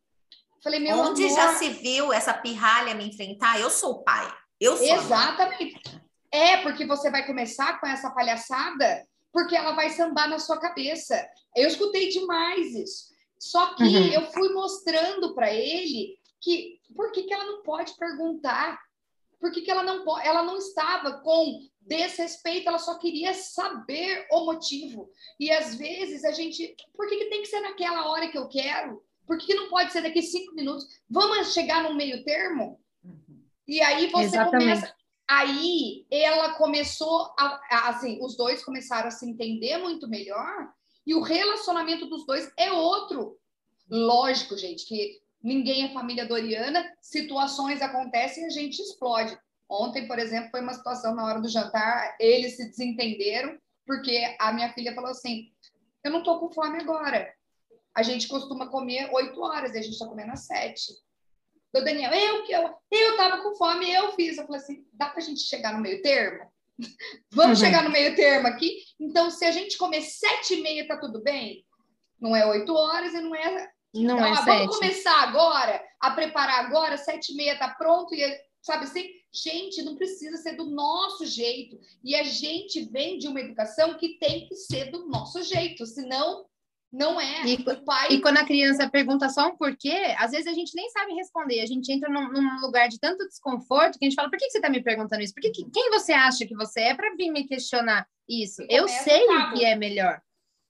Falei, meu Onde amor... já se viu essa pirralha me enfrentar? Eu sou o pai. Eu sou. Exatamente. É, porque você vai começar com essa palhaçada, porque ela vai sambar na sua cabeça. Eu escutei demais isso. Só que uhum. eu fui mostrando para ele que por que, que ela não pode perguntar? Por que, que ela não pode? Ela não estava com desrespeito, ela só queria saber o motivo. E às vezes a gente, por que, que tem que ser naquela hora que eu quero? Por que, que não pode ser daqui cinco minutos? Vamos chegar no meio termo? Uhum. E aí você Exatamente. começa. Aí ela começou a, a, assim, os dois começaram a se entender muito melhor e o relacionamento dos dois é outro. Lógico, gente, que ninguém é família Doriana, situações acontecem e a gente explode. Ontem, por exemplo, foi uma situação na hora do jantar, eles se desentenderam, porque a minha filha falou assim: Eu não tô com fome agora. A gente costuma comer oito horas e a gente está comendo às sete. Do Daniel, eu que eu, eu tava com fome, eu fiz. Eu falei assim: dá para a gente chegar no meio termo? Vamos uhum. chegar no meio termo aqui? Então, se a gente comer sete e meia, tá tudo bem? Não é oito horas e não é. Não então, é ah, Vamos começar agora, a preparar agora, sete e meia tá pronto, e sabe assim? Gente, não precisa ser do nosso jeito. E a gente vem de uma educação que tem que ser do nosso jeito, senão não é. E, pai... e, quando a criança pergunta só um porquê, às vezes a gente nem sabe responder. A gente entra num, num lugar de tanto desconforto que a gente fala: por que, você está me perguntando isso? Por que, quem você acha que você é para vir me questionar isso? Eu sei o que é melhor.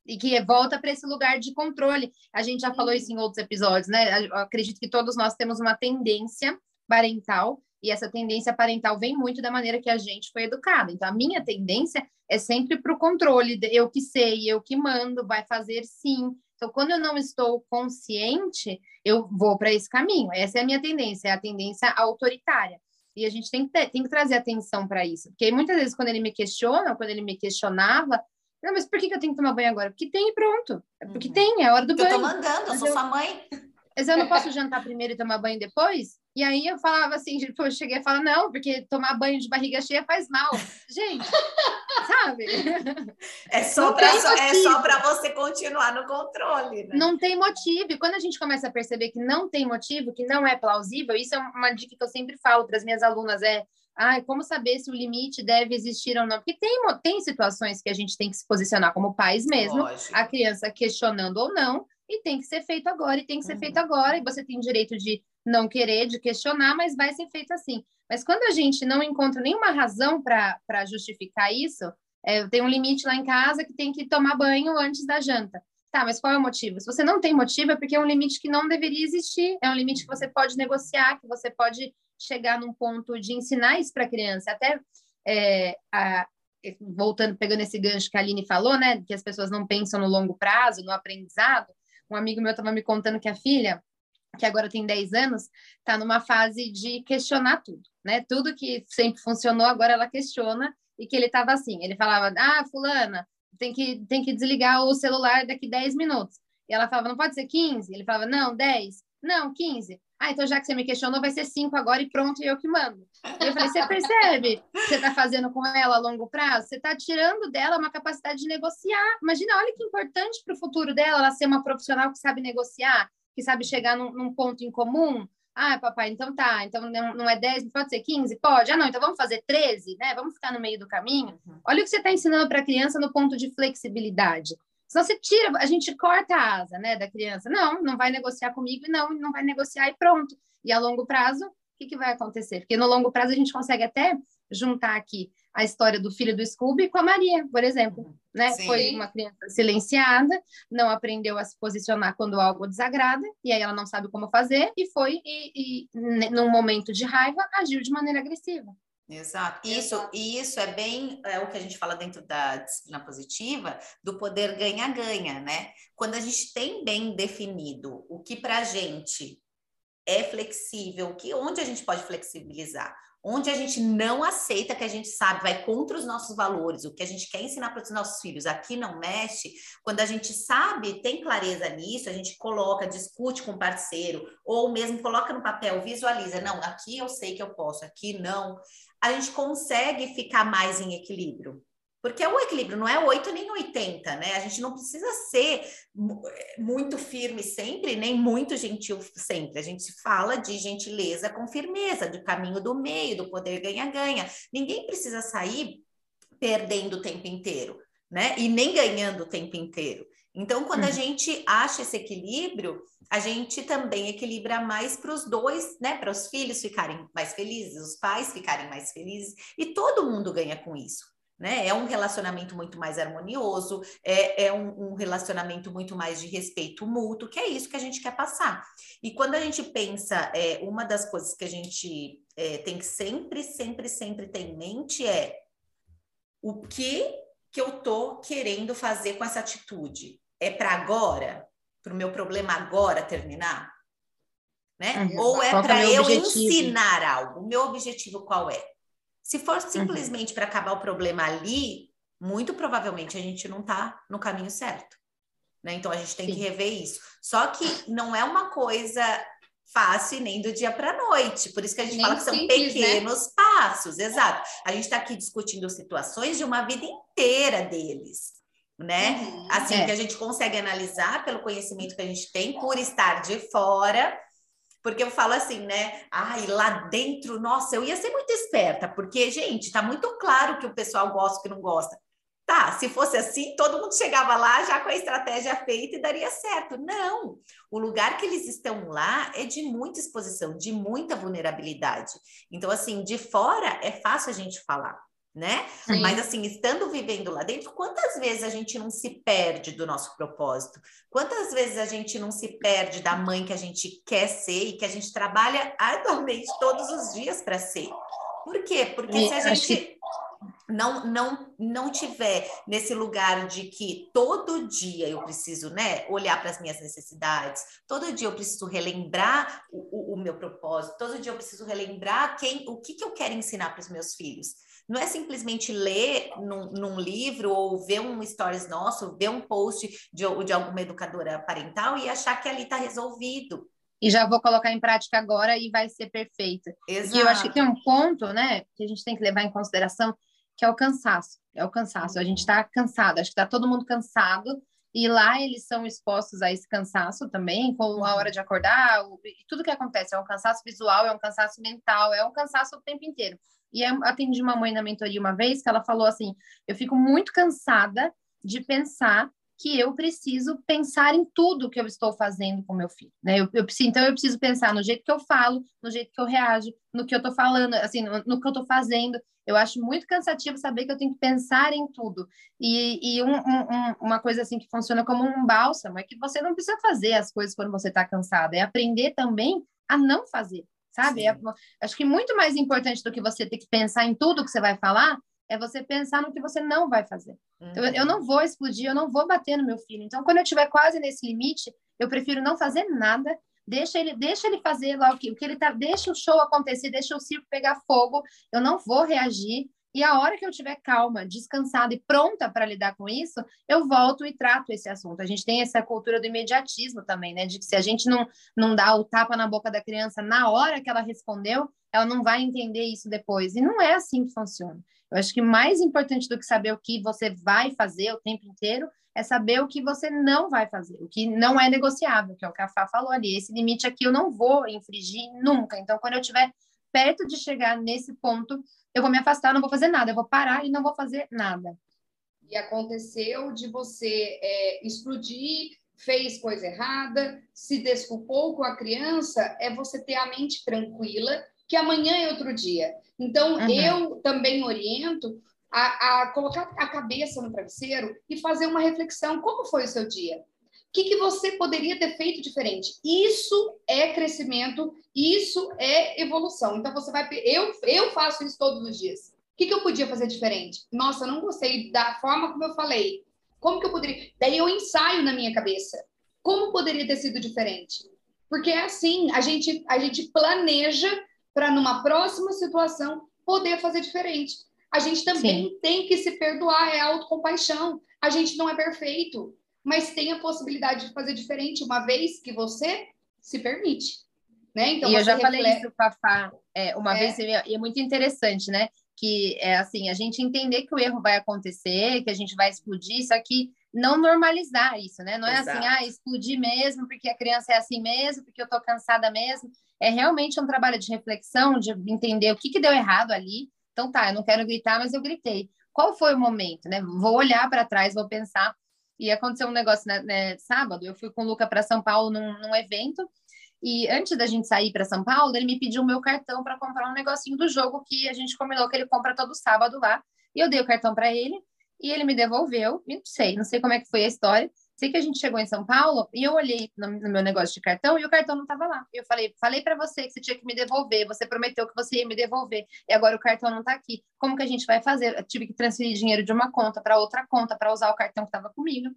E que volta para esse lugar de controle. A gente já falou isso em outros episódios, né? Eu acredito que todos nós temos uma tendência parental e essa tendência parental vem muito da maneira que a gente foi educado. Então, a minha tendência é sempre para o controle, eu que sei, eu que mando, vai fazer sim. Então, quando eu não estou consciente, eu vou para esse caminho. Essa é a minha tendência, é a tendência autoritária. E a gente tem que, ter, tem que trazer atenção para isso. Porque muitas vezes, quando ele me questiona, quando ele me questionava, não, mas por que, que eu tenho que tomar banho agora? Porque tem e pronto. É porque uhum. tem, é hora do banho. Eu tô mandando, eu sou eu, sua mãe. Mas eu não posso jantar primeiro e tomar banho depois? E aí eu falava assim, tipo, eu cheguei a falar, não, porque tomar banho de barriga cheia faz mal. Gente, sabe? É só para é você continuar no controle, né? Não tem motivo. E quando a gente começa a perceber que não tem motivo, que não é plausível, isso é uma dica que eu sempre falo para as minhas alunas, é Ai, como saber se o limite deve existir ou não? Porque tem, tem situações que a gente tem que se posicionar como pais mesmo, Lógico. a criança questionando ou não, e tem que ser feito agora, e tem que ser uhum. feito agora, e você tem direito de não querer, de questionar, mas vai ser feito assim. Mas quando a gente não encontra nenhuma razão para justificar isso, é, tem um limite lá em casa que tem que tomar banho antes da janta. Tá, mas qual é o motivo? Se você não tem motivo, é porque é um limite que não deveria existir, é um limite que você pode negociar, que você pode chegar num ponto de ensinar isso para a criança. Até é, a, voltando, pegando esse gancho que a Aline falou, né, que as pessoas não pensam no longo prazo, no aprendizado, um amigo meu estava me contando que a filha, que agora tem 10 anos, está numa fase de questionar tudo, né? Tudo que sempre funcionou, agora ela questiona, e que ele estava assim, ele falava, ah, fulana, tem que, tem que desligar o celular daqui 10 minutos. E ela falava, não pode ser 15? Ele falava, não, 10. Não, 15. Ah, então já que você me questionou, vai ser 5 agora e pronto, eu que mando. Eu falei, você percebe que você está fazendo com ela a longo prazo? Você está tirando dela uma capacidade de negociar. Imagina, olha que importante para o futuro dela, ela ser uma profissional que sabe negociar, que sabe chegar num, num ponto em comum. Ah, papai, então tá. Então não, é 10, pode ser 15? Pode. Ah, não, então vamos fazer 13, né? Vamos ficar no meio do caminho. Uhum. Olha o que você está ensinando para a criança no ponto de flexibilidade. Senão você tira, a gente corta a asa, né, da criança. Não, não vai negociar comigo, não, não vai negociar e pronto. E a longo prazo, o que, que vai acontecer? Porque no longo prazo a gente consegue até juntar aqui a história do filho do Scooby com a Maria, por exemplo, uhum. Né? Sim. Foi uma criança silenciada, não aprendeu a se posicionar quando algo desagrada, e aí ela não sabe como fazer, e foi, e, e num momento de raiva, agiu de maneira agressiva. Exato. Isso, e isso é bem é o que a gente fala dentro da disciplina positiva, do poder ganha-ganha, né? Quando a gente tem bem definido o que para a gente é flexível, que onde a gente pode flexibilizar, onde a gente não aceita, que a gente sabe, vai contra os nossos valores, o que a gente quer ensinar para os nossos filhos, aqui não mexe, quando a gente sabe, tem clareza nisso, a gente coloca, discute com o parceiro, ou mesmo coloca no papel, visualiza, não, aqui eu sei que eu posso, aqui não, a gente consegue ficar mais em equilíbrio. Porque o equilíbrio não é 8 nem 80, né? A gente não precisa ser muito firme sempre, nem muito gentil sempre. A gente fala de gentileza com firmeza, do caminho do meio, do poder ganha-ganha. Ninguém precisa sair perdendo o tempo inteiro, né? E nem ganhando o tempo inteiro. Então, quando a uhum. gente acha esse equilíbrio, a gente também equilibra mais para os dois, né? Para os filhos ficarem mais felizes, os pais ficarem mais felizes, e todo mundo ganha com isso né? É um relacionamento muito mais harmonioso, é, é um, um, relacionamento muito mais de respeito mútuo, que é isso que a gente quer passar. E quando a gente pensa, é, uma das coisas que a gente é, tem que sempre, sempre, sempre ter em mente é o que que eu tô querendo fazer com essa atitude? É para agora? Para o meu problema agora terminar? Né? Uhum. Ou é para eu objetivo? ensinar algo? O meu objetivo qual é? Se for uhum. simplesmente uhum. para acabar o problema ali, muito provavelmente a gente não está no caminho certo. Né? Então a gente tem Sim. que rever isso. Só que não é uma coisa fácil nem do dia para a noite. Por isso que a gente nem fala que são simples, né? pequenos né? passos, exato. A gente está aqui discutindo situações de uma vida inteira deles. Né? Uhum. Assim, é. que a gente consegue analisar pelo conhecimento que a gente tem, por estar de fora, porque eu falo assim, né? Ai, lá dentro, nossa, eu ia ser muito esperta, porque, gente, tá muito claro que o pessoal gosta que não gosta. Tá, se fosse assim, todo mundo chegava lá já com a estratégia feita e daria certo. Não, o lugar que eles estão lá é de muita exposição, de muita vulnerabilidade. Então, assim, de fora é fácil a gente falar né? Sim. Mas assim, estando vivendo lá dentro, quantas vezes a gente não se perde do nosso propósito? Quantas vezes a gente não se perde da mãe que a gente quer ser e que a gente trabalha arduamente todos os dias para ser? Por quê? Porque se a gente que... não, não, não tiver nesse lugar de que todo dia eu preciso né, olhar para as minhas necessidades, todo dia eu preciso relembrar o, o, o, meu propósito, todo dia eu preciso relembrar quem, o que, que eu quero ensinar para os meus filhos. Não é simplesmente ler num, num, livro ou ver um stories nosso, ver um post de, de alguma educadora parental e achar que ali está resolvido. E já vou colocar em prática agora e vai ser perfeita. Exato. E eu acho que tem um ponto, né, que a gente tem que levar em consideração, que é o cansaço. É o cansaço. A gente está cansado, acho que está todo mundo cansado. E lá eles são expostos a esse cansaço também, com a hora de acordar, o, tudo que acontece. É um cansaço visual, é um cansaço mental, é um cansaço o tempo inteiro. E eu atendi uma mãe na mentoria uma vez que ela falou assim: eu fico muito cansada de pensar que eu preciso pensar em tudo que eu estou fazendo com meu filho, né? Eu, eu então eu preciso pensar no jeito que eu falo, no jeito que eu reajo, no que eu estou falando, assim, no, no, que eu estou fazendo. Eu acho muito cansativo saber que eu tenho que pensar em tudo. E, e um, um, uma coisa assim que funciona como um bálsamo é que você não precisa fazer as coisas quando você está cansada, é aprender também a não fazer sabe? É, acho que muito mais importante do que você ter que pensar em tudo que você vai falar é você pensar no que você não vai fazer. Uhum. Então, eu não vou explodir, eu não vou bater no meu filho. Então, quando eu estiver quase nesse limite, eu prefiro não fazer nada. Deixa ele, deixa ele fazer lá o que, o que ele tá, deixa o show acontecer, deixa o circo pegar fogo. Eu não vou reagir. E a hora que eu estiver calma, descansada e pronta para lidar com isso, eu volto e trato esse assunto. A gente tem essa cultura do imediatismo também, né? De que se a gente não, não dá o tapa na boca da criança na hora que ela respondeu, ela não vai entender isso depois. E não é assim que funciona. Eu acho que mais importante do que saber o que você vai fazer o tempo inteiro é saber o que você não vai fazer, o que não é negociável, que é o que a Fá falou ali. Esse limite aqui eu não vou infringir nunca. Então, quando eu estiver perto de chegar nesse ponto, eu vou me afastar, não vou fazer nada, eu vou parar e não vou fazer nada. E aconteceu de você é, explodir, fez coisa errada, se desculpou com a criança, é você ter a mente tranquila, que amanhã é outro dia. Então, uhum. eu também oriento a, a, colocar a cabeça no travesseiro e fazer uma reflexão. Como foi o seu dia? Que, que você poderia ter feito diferente? Isso é crescimento, isso é evolução. Então você vai. Eu, eu faço isso todos os dias. O que, que eu podia fazer diferente? Nossa, eu não gostei da forma como eu falei. Como que eu poderia. Daí eu ensaio na minha cabeça. Como poderia ter sido diferente? Porque é assim, a gente, a gente planeja para numa próxima situação poder fazer diferente. A gente também Sim. tem que se perdoar, é autocompaixão. A gente não é perfeito mas tem a possibilidade de fazer diferente uma vez que você se permite. Né? Então, e eu já reflete... falei isso, Fafá, é, uma é. vez, e é muito interessante, né? Que é assim, a gente entender que o erro vai acontecer, que a gente vai explodir, só que não normalizar isso, né? Não é assim, Exato. assim, ah, explodir mesmo, porque a criança é assim mesmo, porque eu tô cansada mesmo. É realmente um trabalho de reflexão, de entender o que, que deu errado ali. Então tá, eu não quero gritar, mas eu gritei. Qual foi o momento, né? Vou olhar para trás, vou pensar e aconteceu um negócio né, né, sábado, eu fui com o Luca para São Paulo num, num, evento, e antes da gente sair para São Paulo, ele me pediu o meu cartão para comprar um negocinho do jogo que a gente combinou que ele compra todo sábado lá. E eu dei o cartão para ele, e ele me devolveu, não sei, não sei como é que foi a história, Sei que a gente chegou em São Paulo e eu olhei no, no meu negócio de cartão e o cartão não estava lá. Eu falei, falei para você que você tinha que me devolver, você prometeu que você ia me devolver e agora o cartão não está aqui. Como que a gente vai fazer? Eu tive que transferir dinheiro de uma conta para outra conta para usar o cartão que estava comigo.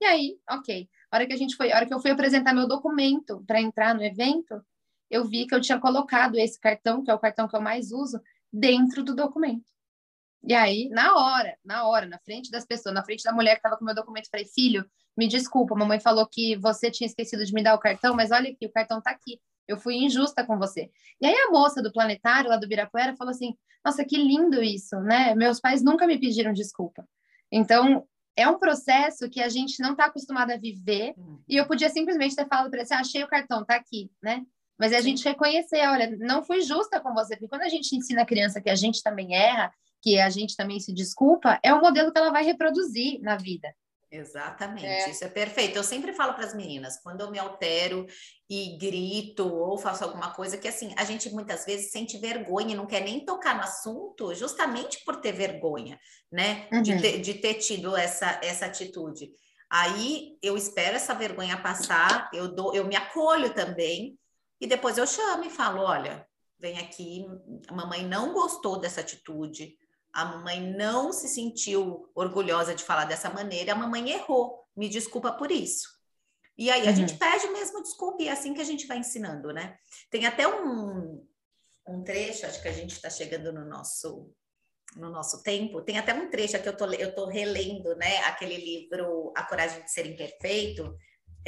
E aí, ok. A hora que a gente foi, a hora que eu fui apresentar meu documento para entrar no evento, eu vi que eu tinha colocado esse cartão, que é o cartão que eu mais uso, dentro do documento. E aí, na hora, na hora, na frente das pessoas, na frente da mulher que estava com meu documento, falei, filho, me desculpa, mamãe falou que você tinha esquecido de me dar o cartão, mas olha aqui, o cartão tá aqui. Eu fui injusta com você. E aí a moça do planetário lá do Birapuera falou assim: "Nossa, que lindo isso, né? Meus pais nunca me pediram desculpa". Então, é um processo que a gente não está acostumado a viver, hum. e eu podia simplesmente ter falado para ele assim: ah, "Achei o cartão, tá aqui", né? Mas é a gente reconhecer, olha, não fui justa com você, porque quando a gente ensina a criança que a gente também erra, que a gente também se desculpa, é o modelo que ela vai reproduzir na vida. Exatamente, é. isso é perfeito. Eu sempre falo para as meninas, quando eu me altero e grito ou faço alguma coisa que assim, a gente muitas vezes sente vergonha e não quer nem tocar no assunto, justamente por ter vergonha, né? Uhum. De, ter, de ter tido essa, essa atitude. Aí eu espero essa vergonha passar, eu dou, eu me acolho também, e depois eu chamo e falo: olha, vem aqui, a mamãe não gostou dessa atitude, a mamãe não se sentiu orgulhosa de falar dessa maneira, a mamãe errou, me desculpa por isso. E aí a uhum. gente pede mesmo desculpa, e é assim que a gente vai ensinando, né? Tem até um, um trecho, acho que a gente está chegando no nosso no nosso tempo, tem até um trecho que eu tô, eu tô relendo, né? Aquele livro A Coragem de Ser Imperfeito,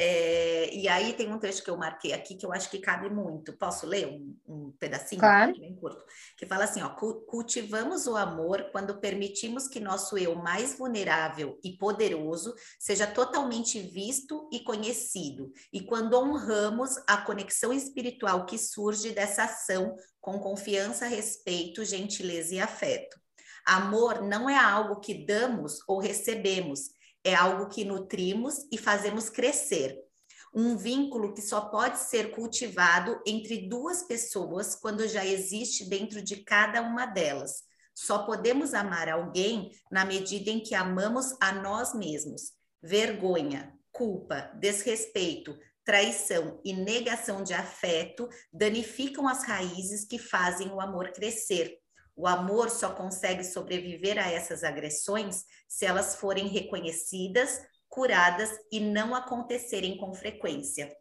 é, e aí tem um trecho que eu marquei aqui que eu acho que cabe muito. Posso ler um, um pedacinho? Claro. Bem curto. Que fala assim, ó, cultivamos o amor quando permitimos que nosso eu mais vulnerável e poderoso seja totalmente visto e conhecido. E quando honramos a conexão espiritual que surge dessa ação com confiança, respeito, gentileza e afeto. Amor não é algo que damos ou recebemos, é algo que nutrimos e fazemos crescer. Um vínculo que só pode ser cultivado entre duas pessoas quando já existe dentro de cada uma delas. Só podemos amar alguém na medida em que amamos a nós mesmos. Vergonha, culpa, desrespeito, traição e negação de afeto danificam as raízes que fazem o amor crescer. O amor só consegue sobreviver a essas agressões se elas forem reconhecidas, curadas e não acontecerem com frequência.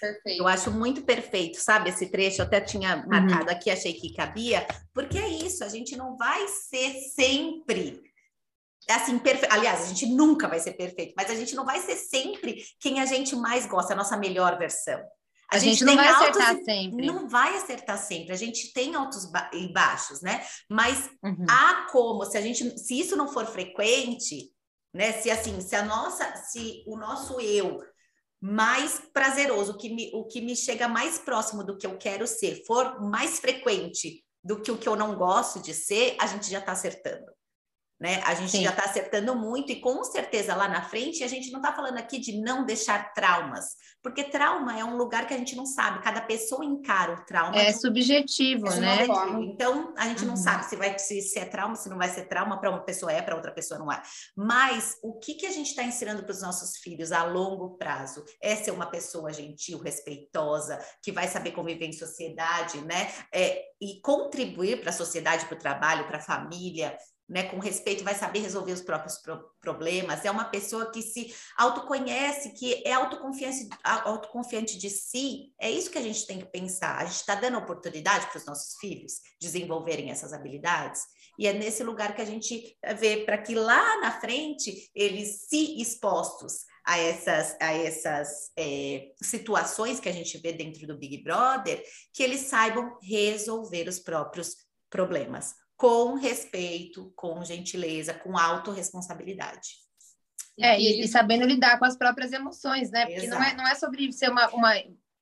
Perfeito. Eu acho muito perfeito, sabe? Esse trecho eu até tinha uhum. marcado aqui, achei que cabia, porque é isso, a gente não vai ser sempre assim, perfeito. Aliás, a gente nunca vai ser perfeito, mas a gente não vai ser sempre quem a gente mais gosta, a nossa melhor versão. A, a gente, gente, não vai acertar sempre. Não vai acertar sempre. A gente tem altos e baixos, né? Mas uhum. há como, se a gente, se isso não for frequente, né? Se assim, se a nossa, se o nosso eu mais prazeroso, o que me, o que me chega mais próximo do que eu quero ser, for mais frequente do que o que eu não gosto de ser, a gente já está acertando. Né? A gente Sim. já está acertando muito e com certeza lá na frente a gente não está falando aqui de não deixar traumas, porque trauma é um lugar que a gente não sabe, cada pessoa encara o trauma. É subjetivo, é né? Então a gente uhum. não sabe se vai se, se, é trauma, se não vai ser trauma, para uma pessoa é, para outra pessoa não é. Mas o que, que a gente está ensinando para os nossos filhos a longo prazo é ser uma pessoa gentil, respeitosa, que vai saber conviver em sociedade, né? É, e contribuir para a sociedade, para o trabalho, para a família, né, com respeito, vai saber resolver os próprios pro problemas, é uma pessoa que se autoconhece, que é autoconfiante, autoconfiante de si. É isso que a gente tem que pensar. A gente está dando oportunidade para os nossos filhos desenvolverem essas habilidades. E é nesse lugar que a gente vê para que lá na frente eles se expostos a essas, a essas é, situações que a gente vê dentro do Big Brother, que eles saibam resolver os próprios problemas com respeito, com gentileza, com autorresponsabilidade. É, e, e, sabendo lidar com as próprias emoções, né? Porque não é, não é sobre ser uma, uma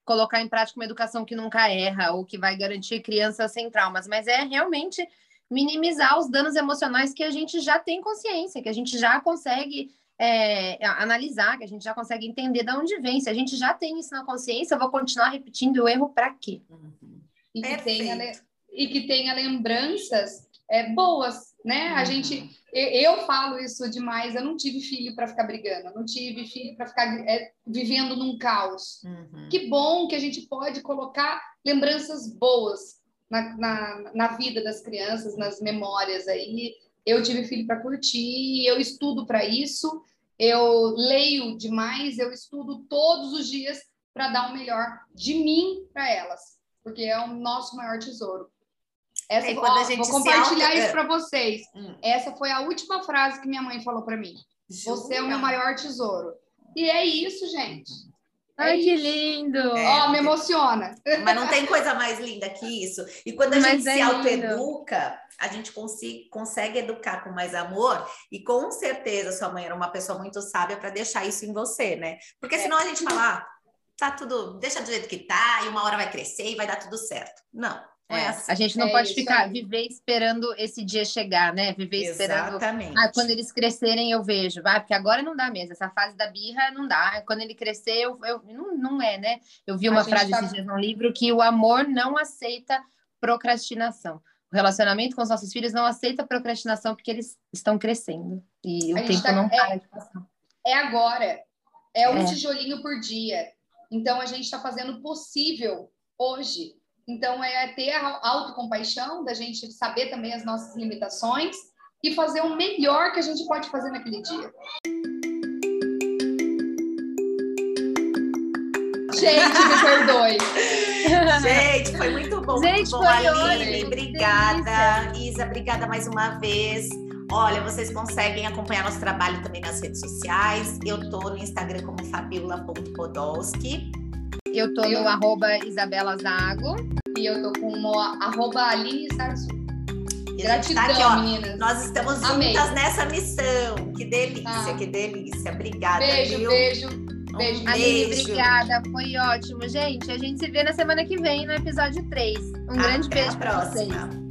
colocar em prática uma educação que nunca erra ou que vai garantir crianças sem traumas, mas é realmente minimizar os danos emocionais que a gente já tem consciência, que a gente já consegue é, analisar, que a gente já consegue entender de onde vem. Se a gente já tem isso na consciência, eu vou continuar repetindo o erro para quê? Uhum. E, que tenha, e que tenha lembranças é, boas, né? A uhum. gente, eu, falo isso demais. Eu não tive filho para ficar brigando, não tive filho para ficar é, vivendo num caos. Uhum. Que bom que a gente pode colocar lembranças boas na, na, na vida das crianças, nas memórias aí. Eu tive filho para curtir, eu estudo para isso, eu leio demais, eu estudo todos os dias para dar o melhor de mim para elas, porque é o nosso maior tesouro. Essa, é, ó, vou compartilhar auto... isso para vocês. Hum. Essa foi a última frase que minha mãe falou para mim. Jura? Você é o meu maior tesouro. E é isso, gente. É Ai, que lindo! É, ó, me emociona. Mas não tem coisa mais linda que isso. E quando a mas gente é se autoeduca, a gente consegue, consegue educar com mais amor. E com certeza sua mãe era uma pessoa muito sábia para deixar isso em você, né? Porque é. senão a gente fala, ah, tá tudo, deixa do jeito que tá, e uma hora vai crescer e vai dar tudo certo. Não. É, a gente não é pode ficar, aí. viver esperando esse dia chegar, né? Viver esperando. Exatamente. Ah, quando eles crescerem, eu vejo, vai, porque agora não dá mesmo. Essa fase da birra não dá. Quando ele crescer, eu, eu não, não é, né? Eu vi uma frase tá... esses dias num livro que o amor não aceita procrastinação. O relacionamento com os nossos filhos não aceita procrastinação porque eles estão crescendo. E o tempo tá... não para é, de passar. É agora. É um é. tijolinho por dia. Então a gente está fazendo o possível hoje então, é ter a autocompaixão, da gente saber também as nossas limitações e fazer o melhor que a gente pode fazer naquele dia. Gente, me perdoe. Gente, foi muito bom. Gente, muito bom, Aline. Obrigada. Isa, obrigada mais uma vez. Olha, vocês conseguem acompanhar nosso trabalho também nas redes sociais. Eu tô no Instagram como fabiola.podolski. Eu tô eu... no arroba Isabela Zago. E eu tô com o arroba Aline Sarzu. Gratidão, tá aqui, ó, meninas. Nós estamos Amei. juntas nessa missão. Que delícia, ah. que delícia. Obrigada. Beijo, viu? beijo. Beijo, um Aline, beijo. obrigada. Foi ótimo, gente. A gente se vê na semana que vem no episódio 3. Um grande beijo para vocês.